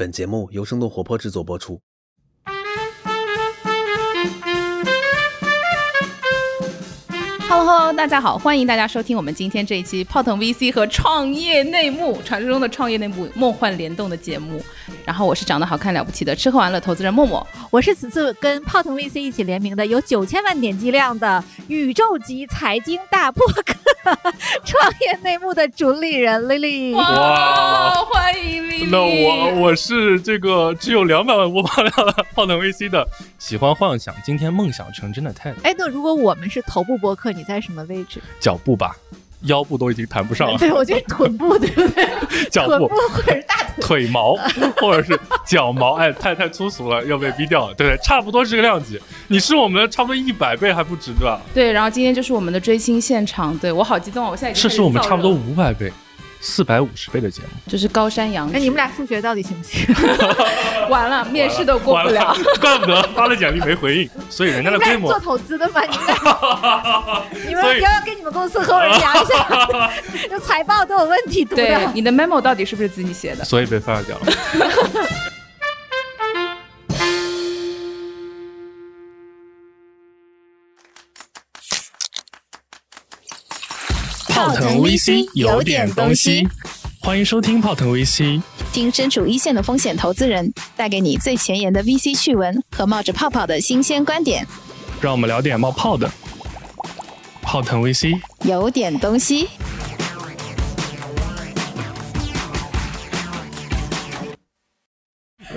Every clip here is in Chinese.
本节目由生动活泼制作播出。Hello Hello，大家好，欢迎大家收听我们今天这一期泡腾 VC 和创业内幕，传说中的创业内幕梦幻联动的节目。然后我是长得好看了不起的吃喝玩乐投资人默默，我是此次跟泡腾 VC 一起联名的有九千万点击量的宇宙级财经大播客 创业内幕的主理人 Lily。哇，欢迎 Lily。那我我是这个只有两百万播放量的浩腾 VC 的，喜欢幻想，今天梦想成真的太哎，那如果我们是头部播客，你在什么位置？脚步吧，腰部都已经谈不上了。对，我觉得臀部对不对？脚部或者是大腿。腿毛 或者是脚毛，哎，太太粗俗了，要被逼掉了。对对，差不多这个量级。你是我们的差不多一百倍还不止，对吧？对，然后今天就是我们的追星现场，对我好激动啊！我现在这是我们差不多五百倍。四百五十倍的节目，就是高山羊。哎你们俩数学到底行不行？完了，面试都过不了。怪不得发了简历没回应，所以人家的规模。做投资的吗？你们，你们要不要跟你们公司合伙人聊一下？就财报都有问题，对，你的 memo 到底是不是自己写的？所以被 fire 掉了。泡腾 VC 有点东西，欢迎收听泡腾 VC，听身处一线的风险投资人带给你最前沿的 VC 趣闻和冒着泡泡的新鲜观点。让我们聊点冒泡的，泡腾 VC 有点东西。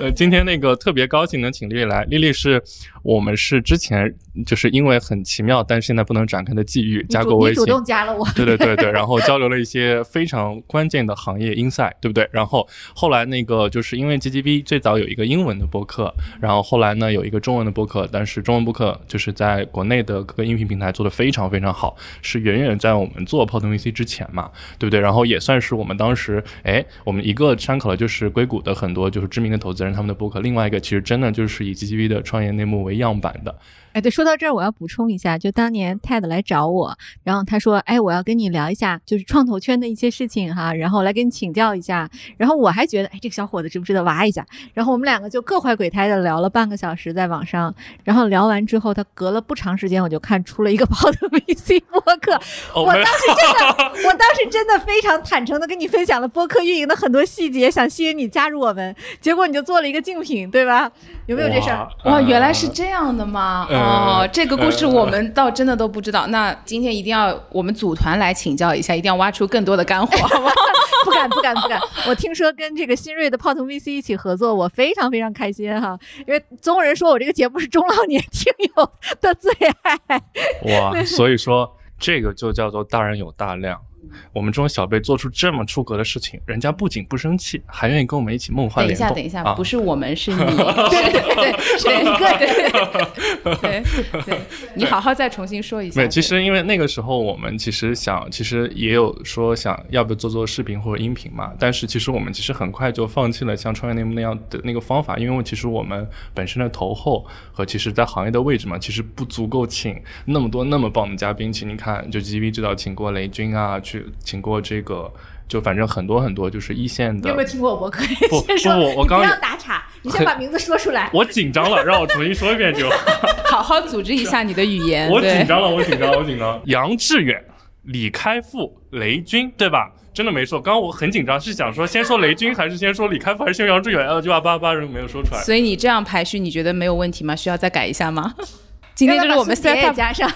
呃，今天那个特别高兴能请丽丽来，丽丽是我们是之前就是因为很奇妙，但是现在不能展开的际遇加过微信，主动加了我，对对对对，然后交流了一些非常关键的行业 insight，对不对？然后后来那个就是因为 GGB 最早有一个英文的播客，然后后来呢有一个中文的播客，但是中文播客就是在国内的各个音频平台做的非常非常好，是远远在我们做泡腾 VC 之前嘛，对不对？然后也算是我们当时哎，我们一个参考了就是硅谷的很多就是知名的投资人。他们的博客，另外一个其实真的就是以 GGV 的创业内幕为样板的。哎，对，说到这儿，我要补充一下，就当年 Ted 来找我，然后他说，哎，我要跟你聊一下，就是创投圈的一些事情哈，然后来跟你请教一下。然后我还觉得，哎，这个小伙子值不值得挖一下？然后我们两个就各怀鬼胎的聊了半个小时在网上。然后聊完之后，他隔了不长时间，我就看出了一个泡腾 VC 播客。我当时真的，我当时真的非常坦诚的跟你分享了播客运营的很多细节，想吸引你加入我们。结果你就做了一个竞品，对吧？有没有这事儿？哇，原来是这样的吗？哦，这个故事我们倒真的都不知道。那今天一定要我们组团来请教一下，一定要挖出更多的干货，好吗？不敢，不敢，不敢。我听说跟这个新锐的泡腾 VC 一起合作，我非常非常开心哈。因为总有人说我这个节目是中老年听友的最爱。哇，所以说这个就叫做大人有大量。我们这种小辈做出这么出格的事情，人家不仅不生气，还愿意跟我们一起梦幻联动。等一下，等一下，不是我们，是你。对对对，个。对对 对，你好好再重新说一下。对，其实因为那个时候我们其实想，其实也有说想要不要做做视频或者音频嘛。但是其实我们其实很快就放弃了像创业内幕那样的那个方法，因为其实我们本身的投后和其实在行业的位置嘛，其实不足够请那么多那么棒的嘉宾。请你看，就 G V 知道请过雷军啊去。请过这个，就反正很多很多，就是一线的。你有没有听过我？可 以先说。我我刚不要打岔，你先把名字说出来。我紧张了，让我重新说一遍就。好好组织一下你的语言。我紧张了，我紧张，我紧张。杨致远、李开复、雷军，对吧？真的没错。刚刚我很紧张，是想说先说雷军，还是先说李开复，还是先杨致远？呃，就把八八人没有说出来。所以你这样排序，你觉得没有问题吗？需要再改一下吗？今天就是我们 set up 加上。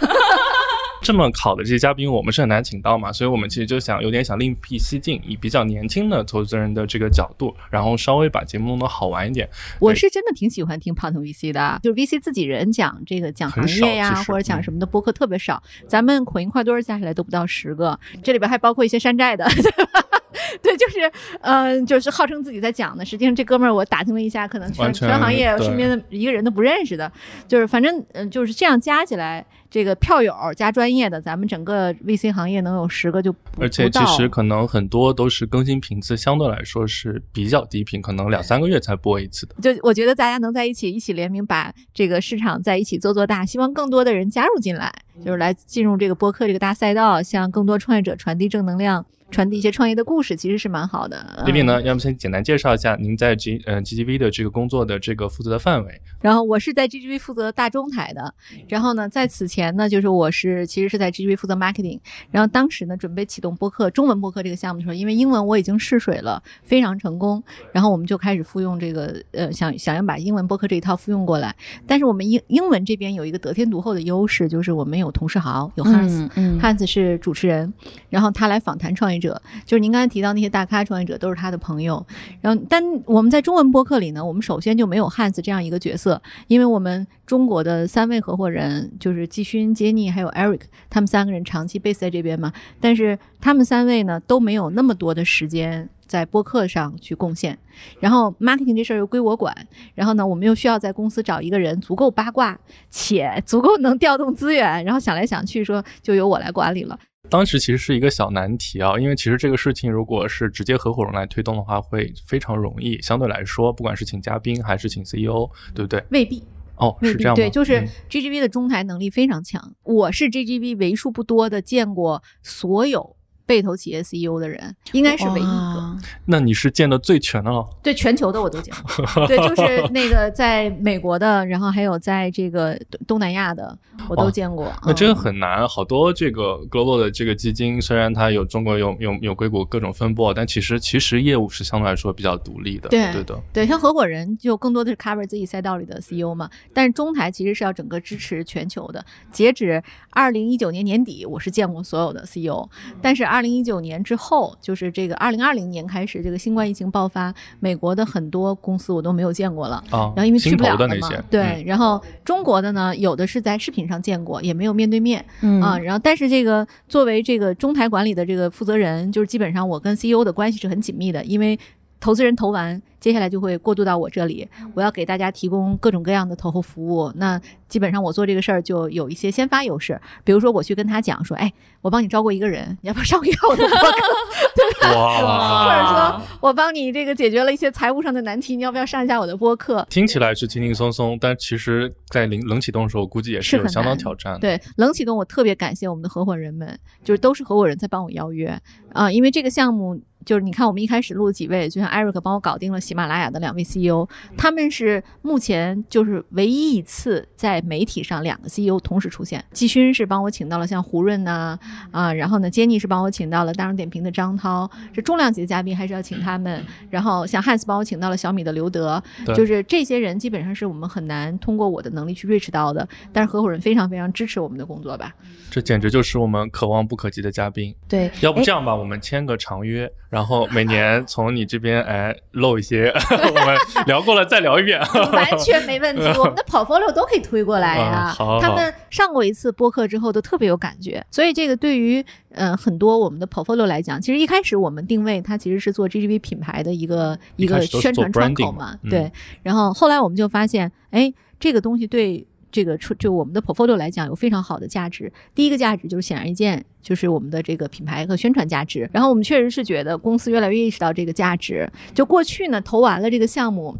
这么好的这些嘉宾，我们是很难请到嘛，所以我们其实就想有点想另辟蹊径，以比较年轻的投资人的这个角度，然后稍微把节目弄得好玩一点。我是真的挺喜欢听泡腾 VC 的，就是 VC 自己人讲这个讲行业呀，或者讲什么的播客特别少，咱们口音块堆加起来都不到十个，这里边还包括一些山寨的。对，就是，嗯，就是号称自己在讲的，实际上这哥们儿我打听了一下，可能全全行业身边的一个人都不认识的，就是反正嗯就是这样加起来，这个票友加专业的，咱们整个 VC 行业能有十个就而且其实可能很多都是更新频次相对来说是比较低频，可能两三个月才播一次的。就我觉得大家能在一起一起联名，把这个市场在一起做做大，希望更多的人加入进来，就是来进入这个播客这个大赛道，向更多创业者传递正能量。传递一些创业的故事，其实是蛮好的。嗯。B B 呢，要不先简单介绍一下您在 G 呃 G G V 的这个工作的这个负责的范围？然后我是在 GGV 负责大中台的，然后呢，在此前呢，就是我是其实是在 GGV 负责 marketing，然后当时呢准备启动播客中文播客这个项目的时候，因为英文我已经试水了，非常成功，然后我们就开始复用这个呃想想要把英文播客这一套复用过来，但是我们英英文这边有一个得天独厚的优势，就是我们有同事豪，有 Hans，、嗯。汉斯是主持人，然后他来访谈创业者，就是您刚才提到那些大咖创业者都是他的朋友。然后，但我们在中文播客里呢，我们首先就没有汉斯这样一个角色，因为我们中国的三位合伙人就是季勋、杰尼还有 Eric，他们三个人长期 base 在这边嘛，但是他们三位呢都没有那么多的时间。在播客上去贡献，然后 marketing 这事儿又归我管，然后呢，我们又需要在公司找一个人足够八卦且足够能调动资源，然后想来想去说就由我来管理了。当时其实是一个小难题啊，因为其实这个事情如果是直接合伙人来推动的话，会非常容易。相对来说，不管是请嘉宾还是请 CEO，对不对？未必，哦，是这样吗？对，就是嗯 GGV 的中台能力非常强。我是 GGV 为数不多的见过所有被投企业 CEO 的人，应该是唯一一个。那你是见的最全的了。对，全球的我都见过。对，就是 那个在美国的，然后还有在这个东东南亚的，我都见过。那这个嗯很难，好多这个 global 的这个基金，虽然它有中国有有有硅谷各种分布，但其实其实业务是相对来说比较独立的。对对的，对，像合伙人就更多的是 cover 自己赛道里的 CEO 嘛，但是中台其实是要整个支持全球的。截止二零一九年年底，我是见过所有的 CEO，但是二零一九年之后，就是这个二零二零年开始，这个新冠疫情爆发，美国的很多公司我都没有见过了。啊，然后因为去不了了嘛的那些，，对，嗯然后中国的呢，有的是在视频上见过，也没有面对面，嗯啊，然后但是这个作为这个中台管理的这个负责人，就是基本上我跟 CEO 的关系是很紧密的，因为投资人投完，接下来就会过渡到我这里，我要给大家提供各种各样的投后服务。那基本上我做这个事儿就有一些先发优势，比如说我去跟他讲说，哎，我帮你招过一个人，你要不要上一下我的 播客？哇，或者说我帮你这个解决了一些财务上的难题，你要不要上一下我的播客？听起来是轻轻松松，但其实在冷冷启动的时候，估计也是有相当挑战。，对，冷启动我特别感谢我们的合伙人们，就是都是合伙人在帮我邀约啊、因为这个项目就是你看我们一开始录了几位，就像 Eric 帮我搞定了喜马拉雅的两位 CEO，他们是目前就是唯一一次在媒体上两个 CEO 同时出现。季勋是帮我请到了像胡润呐啊然后呢，杰尼是帮我请到了大众点评的张涛，是重量级的嘉宾，还是要请他们。然后像汉斯帮我请到了小米的刘德，就是这些人基本上是我们很难通过我的能力去 reach 到的，但是合伙人非常非常支持我们的工作吧。这简直就是我们可望不可及的嘉宾。对，要不哎这样吧，我们签个长约，然后每年从你这边哎漏一些，我们聊过了再聊一遍。完全没问题，我们的 portfolio 都可以推过来呀、嗯好好他们上过一次播客之后都特别有感觉，所以这个对于呃很多我们的 portfolio 来讲，其实一开始我们定位它其实是做 GGV 品牌的一个一个宣传窗口嘛嘛，嗯对。然后后来我们就发现，哎，这个东西对。这个出就我们的 portfolio 来讲有非常好的价值。第一个价值就是显而易见，就是我们的这个品牌和宣传价值。然后我们确实是觉得公司越来越意识到这个价值。就过去呢，投完了这个项目，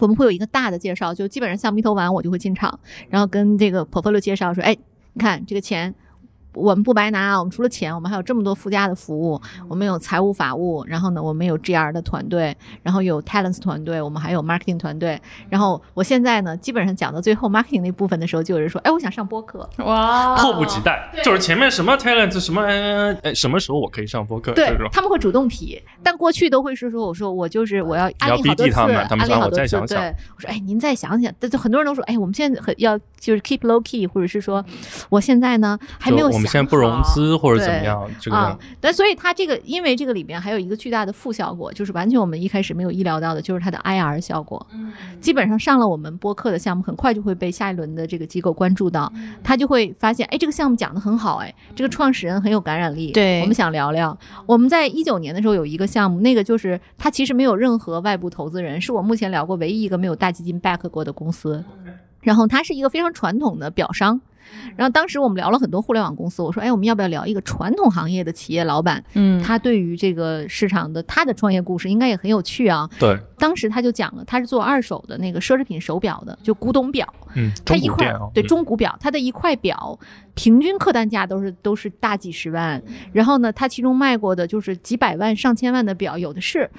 我们会有一个大的介绍，就基本上项目一投完，我就会进场，然后跟这个 portfolio 介绍说，哎，你看这个钱。我们不白拿，我们除了钱，我们还有这么多附加的服务。我们有财务法务，然后呢，我们有 GR 的团队，然后有 talents 团队，我们还有 marketing 团队。然后我现在呢，基本上讲到最后 marketing 那部分的时候，就有人说，哎，我想上播客。哇，迫不及待，就是前面什么 talents 什么呃呃，什么时候我可以上播客对，他们会主动提，但过去都会是说，我说我就是我要安利好多次，逼他们他们说我安利好多次。再想想对，我说哎，您再想想。但就很多人都说，哎，我们现在很要就是 keep low key，或者是说，我现在呢还没有们现在不融资或者怎么样，这个啊，但所以它这个，因为这个里边还有一个巨大的负效果，就是完全我们一开始没有意料到的，就是它的 IR 效果。嗯基本上上了我们播客的项目，很快就会被下一轮的这个机构关注到，嗯他就会发现，哎，这个项目讲得很好，哎，这个创始人很有感染力，对我们想聊聊。我们在一九年的时候有一个项目，那个就是它其实没有任何外部投资人，是我目前聊过唯一一个没有大基金 back 过的公司。然后它是一个非常传统的表商。然后当时我们聊了很多互联网公司，我说，哎，我们要不要聊一个传统行业的企业老板？嗯，他对于这个市场的他的创业故事应该也很有趣啊。对，当时他就讲了，他是做二手的那个奢侈品手表的，就古董表。嗯，他一块中哦，对中古表，他的一块表平均客单价都是都是大几十万，然后呢，他其中卖过的就是几百万、上千万的表，有的是，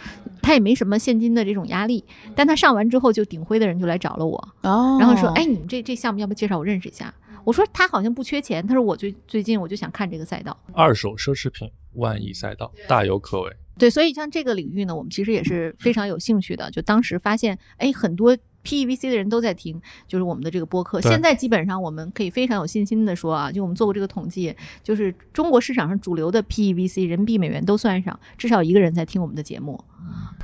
他也没什么现金的这种压力，但他上完之后，就顶辉的人就来找了我，哦然后说，哎，你们这这项目要不要介绍我认识一下？我说他好像不缺钱，他说我最最近我就想看这个赛道，二手奢侈品万亿赛道大有可为。对，所以像这个领域呢，我们其实也是非常有兴趣的。就当时发现，哎，很多 PEVC 的人都在听，就是我们的这个播客。现在基本上我们可以非常有信心的说啊，就我们做过这个统计，就是中国市场上主流的 PEVC 人民币美元都算上，至少一个人在听我们的节目。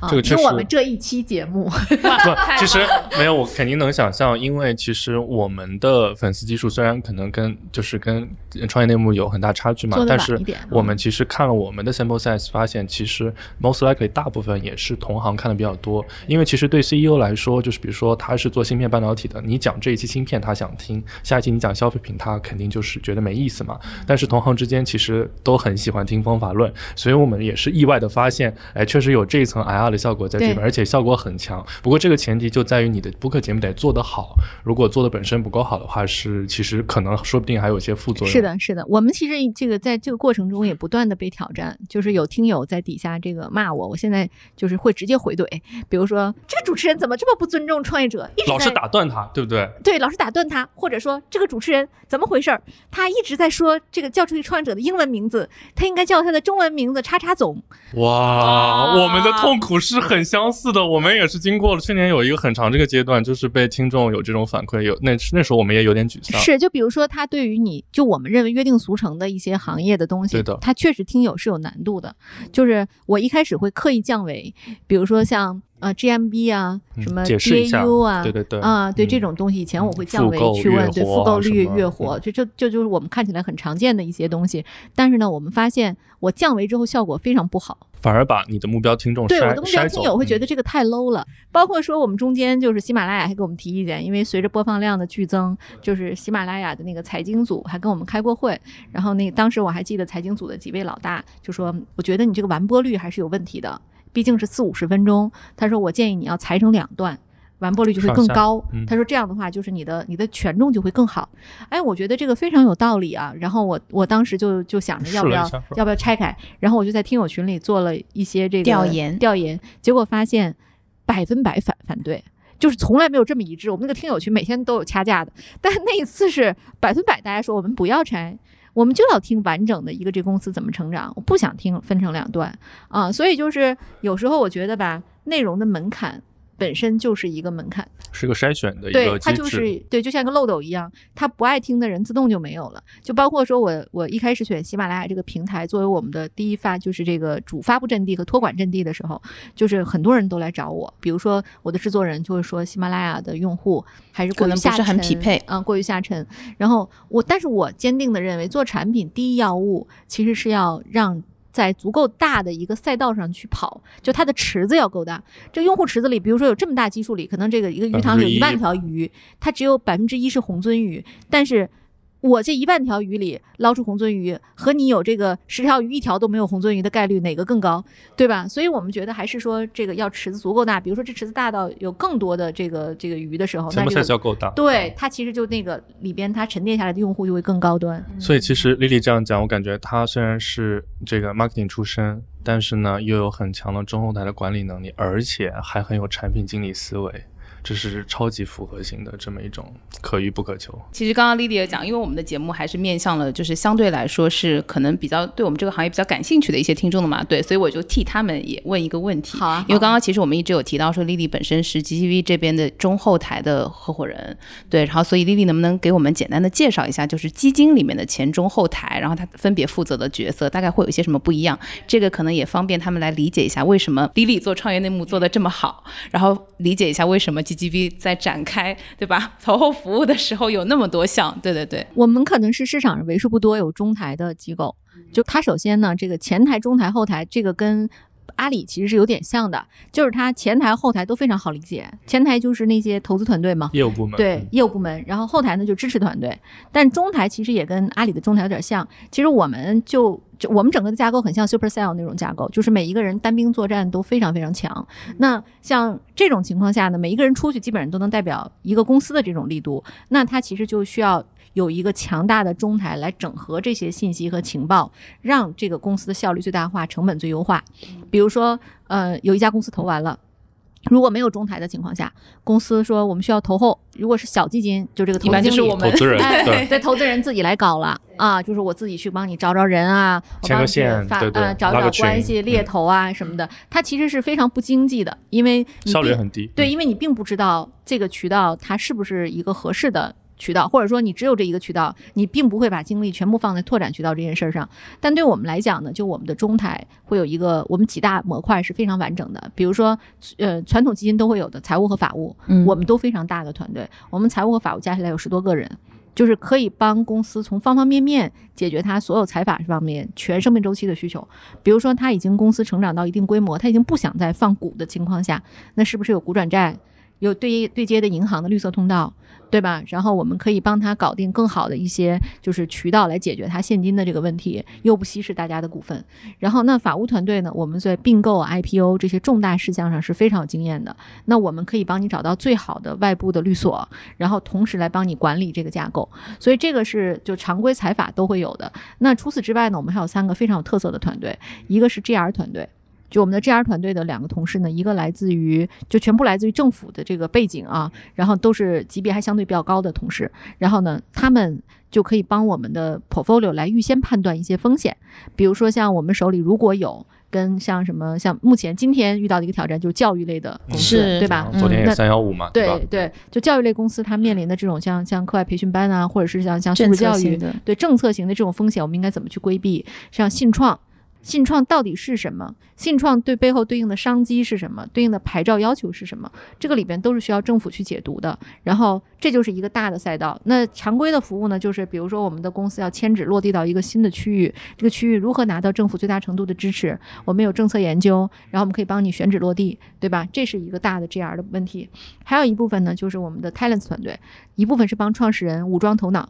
啊，这个确实听我们这一期节目，不，其实没有，我肯定能想象，因为其实我们的粉丝基数虽然可能跟就是跟创业内幕有很大差距嘛但是我们其实看了我们的 sample size，发现其实 most likely 大部分也是同行看的比较多，因为其实对 CEO 来说，就是比如说他是做芯片半导体的，你讲这一期芯片他想听，下一期你讲消费品他肯定就是觉得没意思嘛。但是同行之间其实都很喜欢听方法论，所以我们也是意外的发现，哎，确实有这一层 IR 的效果在这边，而且效果很强。不过这个前提就在于你的播客节目得做得好，如果做的本身不够好的话，是其实可能说不定还有一些副作用。是，的，是的，我们其实这个在这个过程中也不断的被挑战，就是有听友在底下这个骂我，我现在就是会直接回怼，比如说这个主持人怎么这么不尊重创业者，一直老是打断他，对不对？对，老是打断他，或者说这个主持人怎么回事儿？他一直在说这个叫出去创业者的英文名字，他应该叫他的中文名字叉叉总。哇，我们的痛苦是很相似的。我们也是经过了去年有一个很长这个阶段，就是被听众有这种反馈，有那那时候我们也有点沮丧。是，就比如说他对于你就我们认为约定俗成的一些行业的东西，对的他确实听友是有难度的。就是我一开始会刻意降维，比如说像呃 GMB 啊，嗯什么 DAU 啊，对对对啊，对嗯这种东西，以前我会降维去问，对复购率、么月活，嗯这这这就是我们看起来很常见的一些东西。但是呢，我们发现我降维之后效果非常不好。反而把你的目标听众对我的目标听友会觉嗯得这个太 low 了，包括说我们中间就是喜马拉雅还给我们提意见，因为随着播放量的剧增，就是喜马拉雅的那个财经组还跟我们开过会，然后那当时我还记得财经组的几位老大就说，我觉得你这个完播率还是有问题的，毕竟是四五十分钟，他说我建议你要裁成两段。完播率就会更高，嗯。他说这样的话就是你的你的权重就会更好，哎，我觉得这个非常有道理啊。然后我我当时就就想着要不要要不要拆开，然后我就在听友群里做了一些这个调研。调研，结果发现百分百反反对，就是从来没有这么一致。我们那个听友群每天都有掐架的，但那一次是百分百，大家说我们不要拆。我们就要听完整的一个这公司怎么成长，我不想听分成两段。啊，所以就是有时候我觉得吧，内容的门槛本身就是一个门槛，是个筛选的一对个，机它就是。对，就像一个漏斗一样，他不爱听的人自动就没有了。就包括说我我一开始选喜马拉雅这个平台作为我们的第一发，就是这个主发布阵地和托管阵地的时候，就是很多人都来找我，比如说我的制作人就会说喜马拉雅的用户还是过于下可能不是很匹配啊、过于下沉。然后我，但是我坚定的认为，做产品第一要务其实是要让。在足够大的一个赛道上去跑，就它的池子要够大。这个用户池子里，比如说有这么大基数里，可能这个一个鱼塘里有一万条鱼，它只有百分之一是红鳟鱼，但是我这一万条鱼里捞出红鳟鱼，和你有这个十条鱼一条都没有红鳟鱼的概率哪个更高，对吧？所以我们觉得还是说这个要池子足够大，比如说这池子大到有更多的这个这个鱼的时候，那 sample 这 size 个要够大，对它其实就那个里边它沉淀下来的用户就会更高端。所以其实 Lily 这样讲，我感觉她虽然是这个 marketing 出身，但是呢又有很强的中后台的管理能力，而且还很有产品经理思维，这是超级复合型的这么一种可遇不可求。其实刚刚 Lily 也讲，因为我们的节目还是面向了，就是相对来说是可能比较对我们这个行业比较感兴趣的一些听众的嘛，对，所以我就替他们也问一个问题。好啊，因为刚刚其实我们一直有提到说，Lily 本身是 GTV 这边的中后台的合伙人，对，然后所以 Lily 能不能给我们简单的介绍一下，就是基金里面的前中后台，然后他分别负责的角色大概会有一些什么不一样？这个可能也方便他们来理解一下为什么 Lily 做创业内幕做的这么好，然后理解一下为什么 G B 在展开对吧 投后服务的时候有那么多项，对对对，我们可能是市场上为数不多有中台的机构。就它首先呢，这个前台、中台、后台，这个跟阿里其实是有点像的，就是它前台后台都非常好理解。前台就是那些投资团队嘛，业务部门对业务部门，然后后台呢就支持团队。但中台其实也跟阿里的中台有点像。其实我们就就我们整个的架构很像 Supercell 那种架构，就是每一个人单兵作战都非常非常强。那像这种情况下呢，每一个人出去基本上都能代表一个公司的这种力度，那它其实就需要。有一个强大的中台来整合这些信息和情报，让这个公司的效率最大化、成本最优化。比如说，呃，有一家公司投完了，如果没有中台的情况下，公司说我们需要投后，如果是小基金，就这个投一般资经理。就是我们投资人哎，对对，投资人自己来搞了啊，就是我自己去帮你找找人啊，我牵个帮你发线对对呃找拉个找关系、猎嗯头啊什么的，它其实是非常不经济的，因为你效率很低。对，嗯因为你并不知道这个渠道它是不是一个合适的渠道，或者说你只有这一个渠道，你并不会把精力全部放在拓展渠道这件事儿上。但对我们来讲呢，就我们的中台会有一个我们几大模块是非常完整的，比如说呃传统基金都会有的财务和法务，嗯我们都非常大的团队，我们财务和法务加起来有十多个人。就是可以帮公司从方方面面解决它所有财法方面全生命周期的需求。比如说，他已经公司成长到一定规模，他已经不想再放股的情况下，那是不是有股转债，有对对接的银行的绿色通道，对吧？然后我们可以帮他搞定更好的一些就是渠道来解决他现金的这个问题，又不稀释大家的股份。然后那法务团队呢，我们在并购、IPO 这些重大事项上是非常有经验的。那我们可以帮你找到最好的外部的律所，然后同时来帮你管理这个架构。所以这个是就常规财法都会有的。那除此之外呢，我们还有三个非常有特色的团队，一个是 GR 团队。就我们的 GR 团队的两个同事呢，一个来自于就全部来自于政府的这个背景啊，然后都是级别还相对比较高的同事，然后呢，他们就可以帮我们的 portfolio 来预先判断一些风险，比如说像我们手里如果有跟像什么像目前今天遇到的一个挑战就是教育类的公司，是对吧？昨天也三幺五嘛，对？对，就教育类公司它面临的这种像像课外培训班啊，或者是像像素质教育对政策型的这种风险，我们应该怎么去规避？像信创，信创到底是什么？信创对背后对应的商机是什么？对应的牌照要求是什么？这个里边都是需要政府去解读的。然后这就是一个大的赛道。那常规的服务呢，就是比如说我们的公司要迁址落地到一个新的区域，这个区域如何拿到政府最大程度的支持？我们有政策研究，然后我们可以帮你选址落地，对吧？这是一个大的 GR 的问题。还有一部分呢，就是我们的 talents 团队，一部分是帮创始人武装头脑。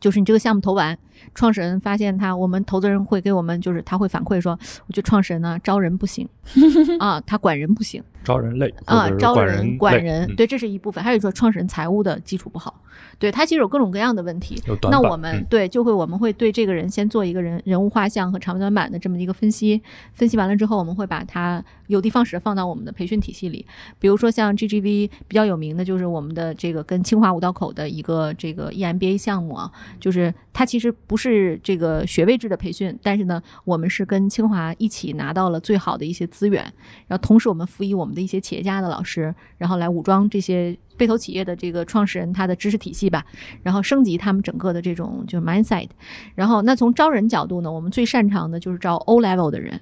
就是你这个项目投完，创始人发现他，我们投资人会给我们，就是他会反馈说，我觉得创始人呢招人不行 啊，他管人不行招人累啊招人管人，嗯对，这是一部分。还有说创始人财务的基础不好，对他其实有各种各样的问题。那我们、嗯对就会我们会对这个人先做一个人人物画像和长短板的这么一个分析，分析完了之后，我们会把他有的放矢地放到我们的培训体系里。比如说像 GGV 比较有名的就是我们的这个跟清华五道口的一个这个 E EMBA 项目啊，就是它其实不是这个学位制的培训，但是呢，我们是跟清华一起拿到了最好的一些资源，然后同时我们辅以我们的一些企业家的老师，然后来武装这些被投企业的这个创始人他的知识体系吧，然后升级他们整个的这种就是 mindset。然后那从招人角度呢，我们最擅长的就是招 O level 的人。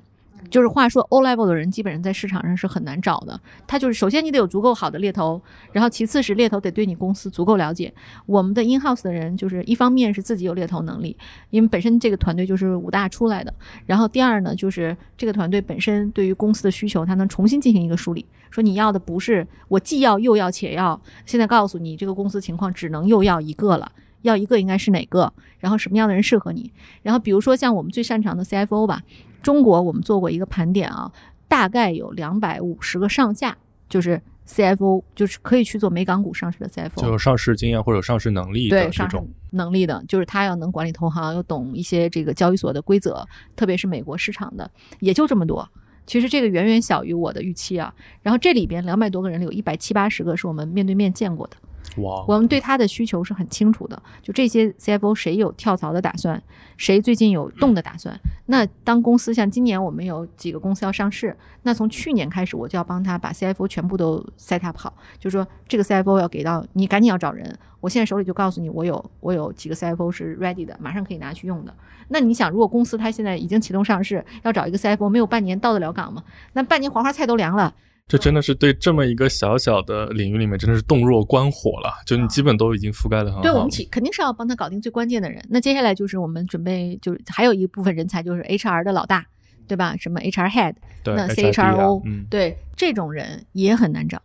就是话说，O level 的人基本上在市场上是很难找的。他就是首先你得有足够好的猎头，然后其次是猎头得对你公司足够了解。我们的 in house 的人就是一方面是自己有猎头能力，因为本身这个团队就是武大出来的。然后第二呢，就是这个团队本身对于公司的需求，他能重新进行一个梳理，说你要的不是我既要又要且要，现在告诉你这个公司情况只能又要一个了。要一个应该是哪个？然后什么样的人适合你？然后比如说像我们最擅长的 CFO 吧，中国我们做过一个盘点啊，大概有两百五十个上下，就是 CFO，就是可以去做美港股上市的 CFO，就有上市经验或者上市能力的对上市这种，能力的，就是他要能管理投行，又懂一些这个交易所的规则，特别是美国市场的，也就这么多。其实这个远远小于我的预期啊。然后这里边两百多个人里，有一百七八十个是我们面对面见过的。我们对他的需求是很清楚的，就这些 CFO 谁有跳槽的打算，谁最近有动的打算。那当公司像今年我们有几个公司要上市，那从去年开始我就要帮他把 CFO 全部都 set up 好，就是说这个 CFO 要给到你，赶紧要找人。我现在手里就告诉你，我有我有几个 CFO 是 ready 的，马上可以拿去用的。那你想，如果公司它现在已经启动上市，要找一个 CFO，没有半年到得了岗吗？那半年黄花菜都凉了。这真的是对这么一个小小的领域里面，真的是洞若观火了。就你基本都已经覆盖的很好。对我们起肯定是要帮他搞定最关键的人。那接下来就是我们准备，就是还有一部分人才就是 HR 的老大，对吧？什么 HR head，那 CHRO，、嗯，对这种人也很难找。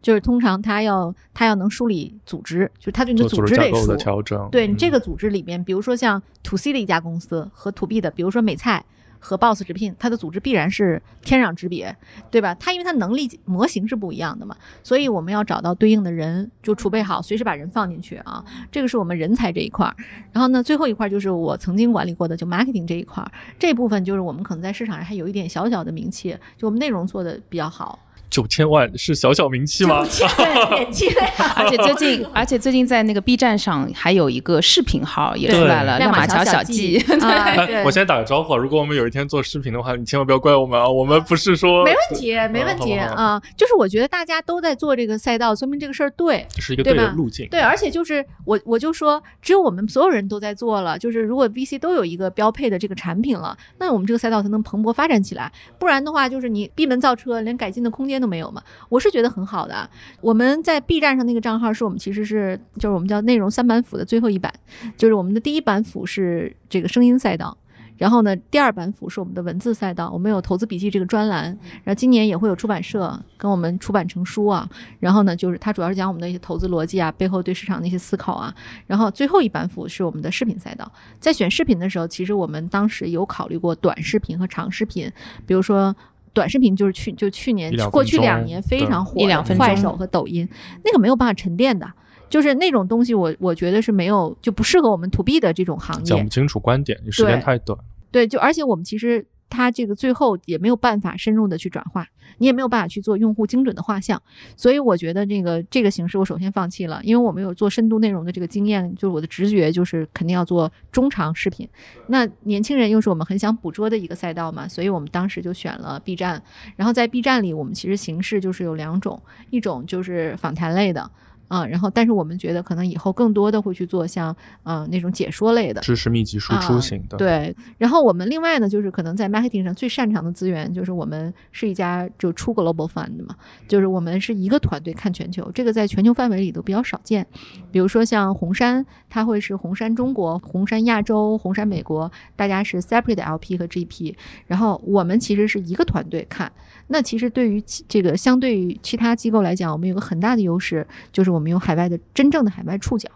就是通常他要他要能梳理组织，就是他对你的组织得熟织架构的。调整，嗯对你这个组织里面，比如说像 to C 的一家公司和 to B 的，比如说美菜和 Boss 直聘，它的组织必然是天壤之别，对吧？它因为它能力模型是不一样的嘛，所以我们要找到对应的人，就储备好，随时把人放进去啊。这个是我们人才这一块儿。然后呢，最后一块就是我曾经管理过的，就 marketing 这一块儿，这部分就是我们可能在市场上还有一点小小的名气，就我们内容做的比较好，九千万是小小名气吗？对，点击量。而且最近，而且最近在那个 B 站上还有一个视频号也出来了，亮马桥小记。我先打个招呼啊，如果我们有一天做视频的话，你千万不要怪我们啊，我们不是说没问题，没问题啊、就是我觉得大家都在做这个赛道，说明这个事儿对。这是一个对的路径。对，而且就是我我就说，只有我们所有人都在做了，就是如果 VC 都有一个标配的这个产品了，那我们这个赛道才能蓬勃发展起来。不然的话，就是你闭门造车，连改进的空间都没有嘛。我是觉得很好的。我们在 B 站上那个账号是我们其实是就是我们叫内容三板斧的最后一板，就是我们的第一板斧是这个声音赛道。然后呢，第二板斧是我们的文字赛道，我们有投资笔记这个专栏，然后今年也会有出版社跟我们出版成书啊。然后呢，就是它主要是讲我们的一些投资逻辑啊，背后对市场的一些思考啊。然后最后一板斧是我们的视频赛道，在选视频的时候，其实我们当时有考虑过短视频和长视频，比如说。短视频就是去就去年过去两年非常火一两的分钟快手和抖音，那个没有办法沉淀的，就是那种东西我我觉得是没有就不适合我们 to B 的这种行业讲不。清楚观点，你时间太短。对，就而且我们其实它这个最后也没有办法深入的去转化，你也没有办法去做用户精准的画像，所以我觉得这个这个形式我首先放弃了，因为我们有做深度内容的这个经验，就是我的直觉就是肯定要做中长视频。那年轻人又是我们很想捕捉的一个赛道嘛，所以我们当时就选了 B 站。然后在 B 站里，我们其实形式就是有两种，一种就是访谈类的。啊、然后但是我们觉得可能以后更多的会去做像呃那种解说类的，知识密集输出型的，，对，然后我们另外呢，就是可能在 marketing 上最擅长的资源，就是我们是一家就出 global fund 嘛，就是我们是一个团队看全球，这个在全球范围里都比较少见。比如说像红杉，它会是红杉中国、红杉亚洲、红杉美国，大家是 separate 的 LP 和 GP，然后我们其实是一个团队看。那其实对于这个相对于其他机构来讲，我们有个很大的优势，就是我们有海外的真正的海外触角。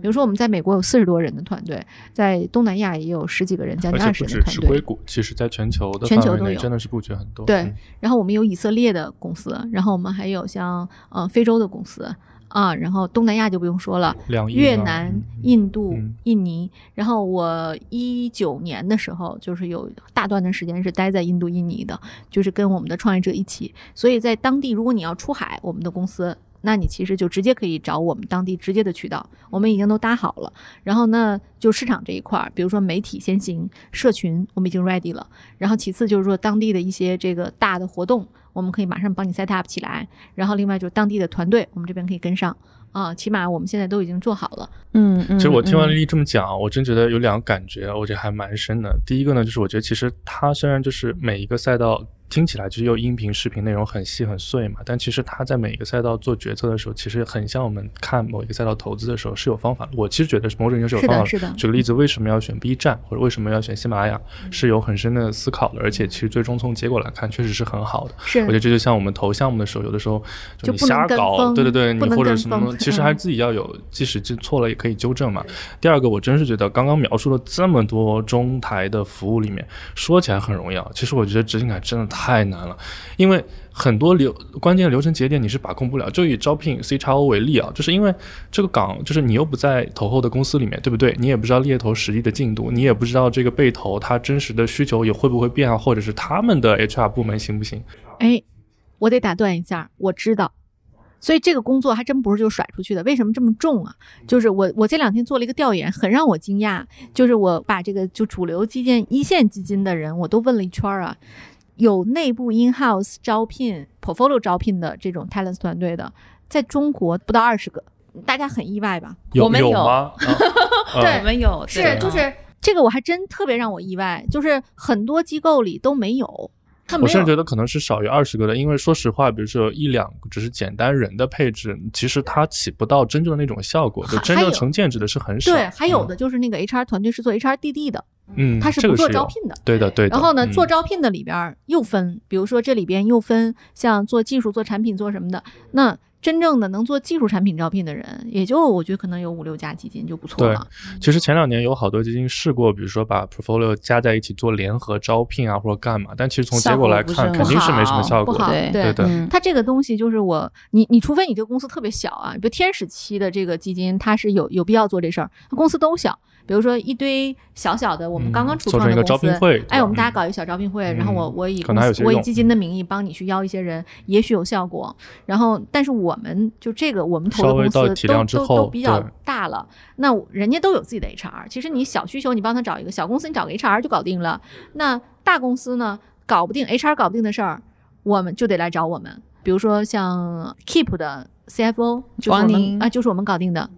比如说，我们在美国有四十多人的团队，在东南亚也有十几个人，将近二十人的团队。是硅谷，其实在全球的范围全球都有内真的是布局很多。对嗯然后我们有以色列的公司，然后我们还有像呃非洲的公司啊，然后东南亚就不用说了，两越南嗯、印度嗯、印尼。然后我一九年的时候，就是有大段的时间是待在印度、印尼的，就是跟我们的创业者一起。所以在当地，如果你要出海，我们的公司。那你其实就直接可以找我们当地直接的渠道，我们已经都搭好了。然后呢，就市场这一块儿，比如说媒体先行，社群我们已经 ready 了。然后其次就是说当地的一些这个大的活动，我们可以马上帮你 set up 起来。然后另外就是当地的团队，我们这边可以跟上啊，起码我们现在都已经做好了。嗯嗯。其实我听完嗯丽丽这么讲，我真觉得有两个感觉，我觉得还蛮深的。第一个呢，就是我觉得其实它虽然就是每一个赛道听起来就是又音频、视频内容很细很碎嘛，但其实他在每一个赛道做决策的时候，其实很像我们看某一个赛道投资的时候是有方法的。我其实觉得某种意义上是有方法是的举个例子，为什么要选 B 站或者为什么要选喜马拉雅，是有很深的思考的，而且其实最终从结果来看，确实是很好的。是我觉得这就像我们投项目的时候，有的时候就你瞎搞，对对对，你或者什么，其实还是嗯自己要有，即使就错了也可以纠正嘛。第二个，我真是觉得刚刚描述了这么多中台的服务里面，说起来很容易啊，其实我觉得执行感真的太太难了，因为很多流关键流程节点你是把控不了。就以招聘 C x O 为例啊，就是因为这个岗就是你又不在投后的公司里面，对不对？你也不知道猎头实际的进度，你也不知道这个被投他真实的需求也会不会变啊，或者是他们的 HR 部门行不行？哎，我得打断一下，我知道。所以这个工作还真不是就甩出去的，为什么这么重啊？就是我我这两天做了一个调研，很让我惊讶，就是我把这个就主流基建一线基金的人我都问了一圈啊，有内部 in house 招聘 portfolio 招聘的这种 talent 团队的，在中国不到二十个，大家很意外吧？有我们有有吗？啊对我们有是就是这个我还真特别让我意外，就是很多机构里都没有，我甚至觉得可能是少于二十个的，因为说实话，比如说有一两个只是简单人的配置，其实它起不到真正的那种效果，真正成建制的是很少。对，还有嗯的就是那个 HR 团队是做 HRDD 的，嗯，它是不做招聘的。对的，对的。然后呢，嗯做招聘的里边又分，比如说这里边又分像做技术、做产品、做什么的。那真正的能做技术产品招聘的人，也就我觉得可能有五六家基金就不错对了。其实前两年有好多基金试过，比如说把 portfolio 加在一起做联合招聘啊，或者干嘛，但其实从结果来看，肯定是没什么效果的。不好，对对的嗯它这个东西就是我，你你除非你这个公司特别小啊，比如天使期的这个基金，它是有有必要做这事儿，公司都小。比如说一堆小小的，我们刚刚初创的公司，招聘会，哎，我们大家嗯搞一个小招聘会，然后我嗯我以我以基金的名义帮你去邀一些人，也许有效果。然后，但是我们就这个我们投的公司都都都比较大了，那人家都有自己的 HR。其实你小需求，你帮他找一个小公司，你找个 HR 就搞定了。那大公司呢，搞不定 HR 搞不定的事儿，我们就得来找我们。比如说像 Keep 的 CFO，就是啊，就是我们搞定的。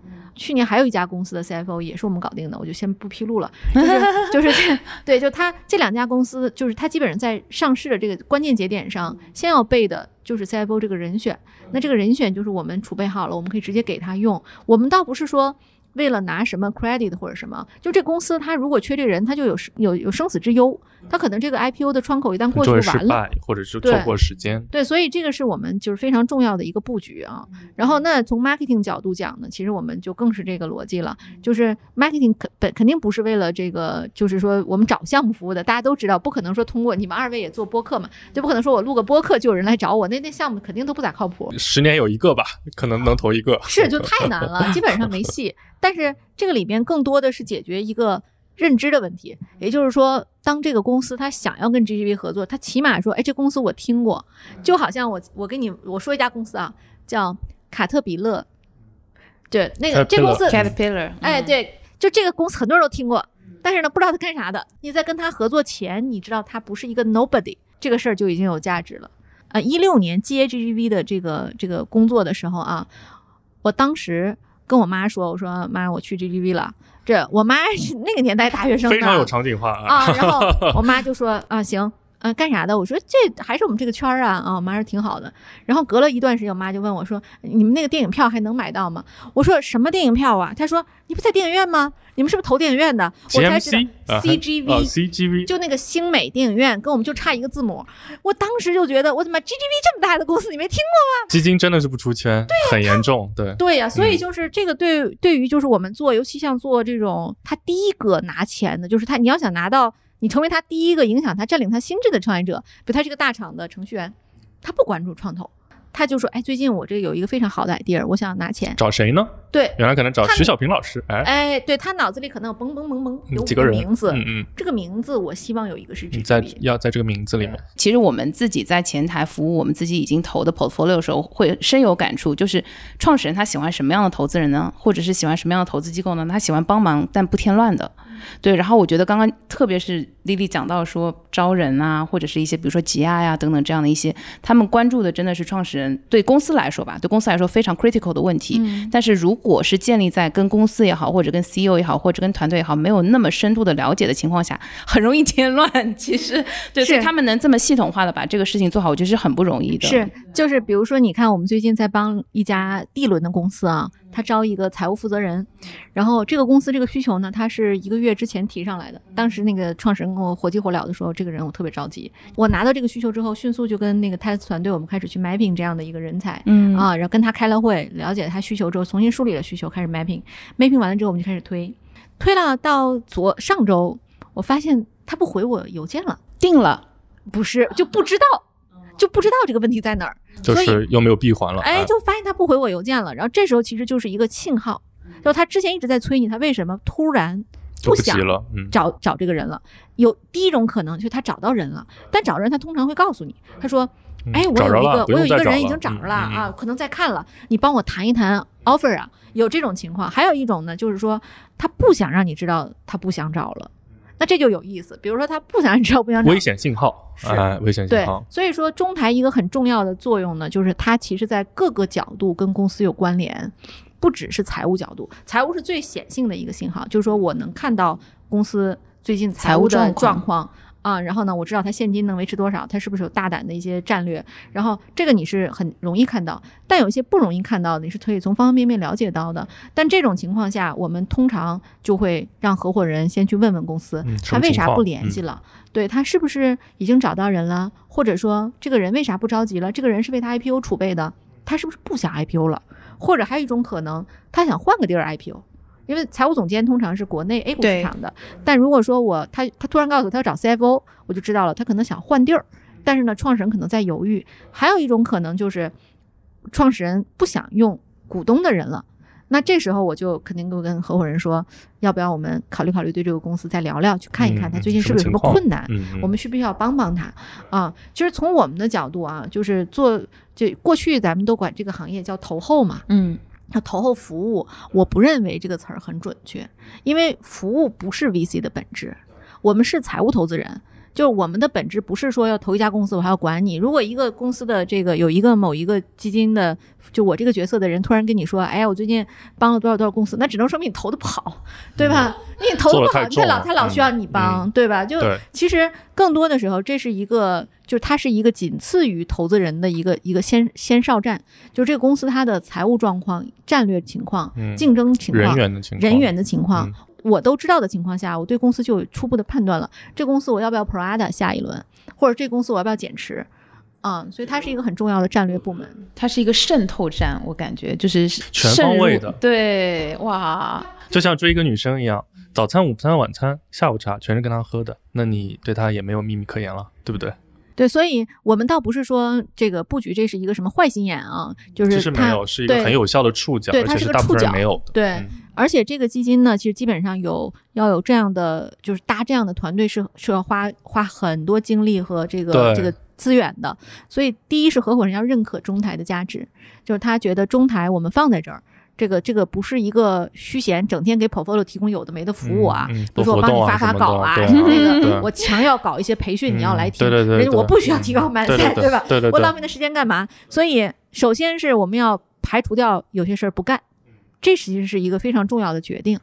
去年还有一家公司的 CFO 也是我们搞定的，我就先不披露了。就是就是这对，就他这两家公司，就是他基本上在上市的这个关键节点上，先要备的就是 CFO 这个人选。那这个人选就是我们储备好了，我们可以直接给他用。我们倒不是说。为了拿什么 credit 或者什么，就这公司它如果缺这人，它就有有有生死之忧，它可能这个 IPO 的窗口一旦过去就完了。失败，或者是对错过时间。对，所以这个是我们就是非常重要的一个布局啊。然后那从 marketing 角度讲呢，其实我们就更是这个逻辑了，就是 marketing 肯本肯定不是为了这个，就是说我们找项目服务的，大家都知道，不可能说通过你们二位也做播客嘛，就不可能说我录个播客就有人来找我，那那项目肯定都不咋靠谱。十年有一个吧，可能能投一个。是，就太难了，基本上没戏。但是这个里边更多的是解决一个认知的问题，也就是说，当这个公司他想要跟 GGV 合作，他起码说，哎，这公司我听过，就好像我我跟你我说一家公司啊，叫卡特彼勒，对，那个这公司，Caterpillar，哎，对，就这个公司很多人都听过，但是呢，不知道他干啥的。你在跟他合作前，你知道他不是一个 nobody，这个事儿就已经有价值了。啊，一六年接 GGV 的这个这个工作的时候啊，我当时跟我妈说，我说妈，我去 GGV 了。这我妈是那个年代大学生，非常有场景化啊。啊，然后 我妈就说啊行。嗯，干啥的？我说这还是我们这个圈儿啊啊！我妈说挺好的。然后隔了一段时间，我妈就问我说：“你们那个电影票还能买到吗？”我说：“什么电影票啊？”她说：“你不在电影院吗？你们是不是投电影院的？”我才知道 GMC 啊 CGV、啊 CGV 就那个星美电影院，跟我们就差一个字母。我当时就觉得，我怎么 GGV 这么大的公司你没听过吗？基金真的是不出圈，很严重。对，对呀、所以嗯就是这个对对于就是我们做，尤其像做这种他第一个拿钱的，就是他你要想拿到你成为他第一个影响他占领他心智的创业者，比如他是个大厂的程序员，他不关注创投，他就说，哎，最近我这有一个非常好的 idea，我想拿钱。找谁呢？对，原来可能找徐小平老师。哎，哎，对他脑子里可能有嘣嘣嘣嘣有几个人名字，嗯嗯，这个名字我希望有一个是你在。要在这个名字里面。其实我们自己在前台服务我们自己已经投的 portfolio 的时候，会深有感触。就是创始人他喜欢什么样的投资人呢？或者是喜欢什么样的投资机构呢？他喜欢帮忙但不添乱的。对，然后我觉得刚刚特别是丽丽讲到说招人啊，或者是一些比如说吉亚呀等等这样的一些，他们关注的真的是创始人对公司来说吧，对公司来说非常 critical 的问题。但是如果是建立在跟公司也好，或者跟 CEO 也好，或者跟团队也好，没有那么深度的了解的情况下，很容易添乱。其实，对，所以他们能这么系统化的把这个事情做好，我觉得是很不容易的。是，就是比如说，你看我们最近在帮一家 D 轮的公司啊，他招一个财务负责人，然后这个公司这个需求呢，他是一个月之前提上来的。当时那个创始人跟我火急火燎的说，这个人我特别着急。我拿到这个需求之后，迅速就跟那个泰斯团队，我们开始去 mapping 这样的一个人才。嗯。啊，然后跟他开了会，了解他需求之后，重新梳理了需求，开始 mapping，mapping 完了之后，我们就开始推，推了到昨上周，我发现他不回我邮件了，定了，不是就不知道，就不知道这个问题在哪儿。就所以是又没有闭环了。哎，啊就发现他不回我邮件了。然后这时候其实就是一个信号，就他之前一直在催你，他为什么突然不想急了。嗯，找找这个人了？有第一种可能就是他找到人了，但找人他通常会告诉你，他说。嗯哎，我有一个我有一个人已经找着了啊，可能在看了，你帮我谈一谈 offer 啊，有这种情况。还有一种呢，就是说他不想让你知道他不想找了，那这就有意思。比如说他不想让 你知道不想找，危险信号，是哎，危险信对号，，所以说中台一个很重要的作用呢，就是它其实在各个角度跟公司有关联，不只是财务角度，财务是最显性的一个信号，就是说我能看到公司最近财务的状况状况啊，然后呢，我知道他现金能维持多少，他是不是有大胆的一些战略，然后这个你是很容易看到，但有一些不容易看到的，你是可以从方方面面了解到的。但这种情况下，我们通常就会让合伙人先去问问公司，嗯他为啥不联系了？对他是不是已经找到人了？或者说这个人为啥不着急了？这个人是为他 IPO 储备的，他是不是不想 IPO 了？或者还有一种可能，他想换个地儿 IPO。因为财务总监通常是国内 A 股市场的，但如果说我他他突然告诉我他要找 CFO，我就知道了，他可能想换地儿，但是呢，创始人可能在犹豫。还有一种可能就是，创始人不想用股东的人了，那这时候我就肯定会跟合伙人说，要不要我们考虑考虑对这个公司再聊聊，去看一看嗯他最近是不是有什么困难，嗯，嗯我们需不需要帮帮他啊？其实从我们的角度啊，就是做就过去咱们都管这个行业叫投后嘛，嗯，那投后服务，我不认为这个词儿很准确，因为服务不是 VC 的本质，我们是财务投资人。就是我们的本质不是说要投一家公司，我还要管你。如果一个公司的这个有一个某一个基金的，就我这个角色的人突然跟你说，哎呀，我最近帮了多少多少公司，那只能说明你投的不好，对吧？你投的不好，他太老他老需要嗯你帮，对吧？就其实更多的时候，这是一个，就是它是一个仅次于投资人的一个一个先先哨站，就是这个公司它的财务状况、战略情况、嗯竞争情况、人员的情况，人员的情况嗯，我都知道的情况下，我对公司就有初步的判断了。这公司我要不要 Prada 下一轮，或者这公司我要不要减持？啊、所以它是一个很重要的战略部门。它是一个渗透战，我感觉就是全渗入方位的对，哇，就像追一个女生一样，早餐、午餐、晚餐、下午茶全是跟她喝的，那你对她也没有秘密可言了，对不对？对，所以我们倒不是说这个布局这是一个什么坏心眼啊，就是它实没有，是一个很有效的触角，对它是而且是大部分个触角人没有的。对嗯而且这个基金呢，其实基本上有要有这样的，就是搭这样的团队是是要花花很多精力和这个这个资源的。所以第一是合伙人要认可中台的价值，就是他觉得中台我们放在这儿。这个这个不是一个虚闲，整天给 portfolio 提供有的没的服务啊，嗯嗯比如说我帮你发发稿啊，那个，我强要搞一些培训，你要来听，嗯对对对对人家我不需要提高满赛，对对吧？对对吧我浪费的时间干嘛？所以，首先是我们要排除掉有些事儿不干，这实际是一个非常重要的决定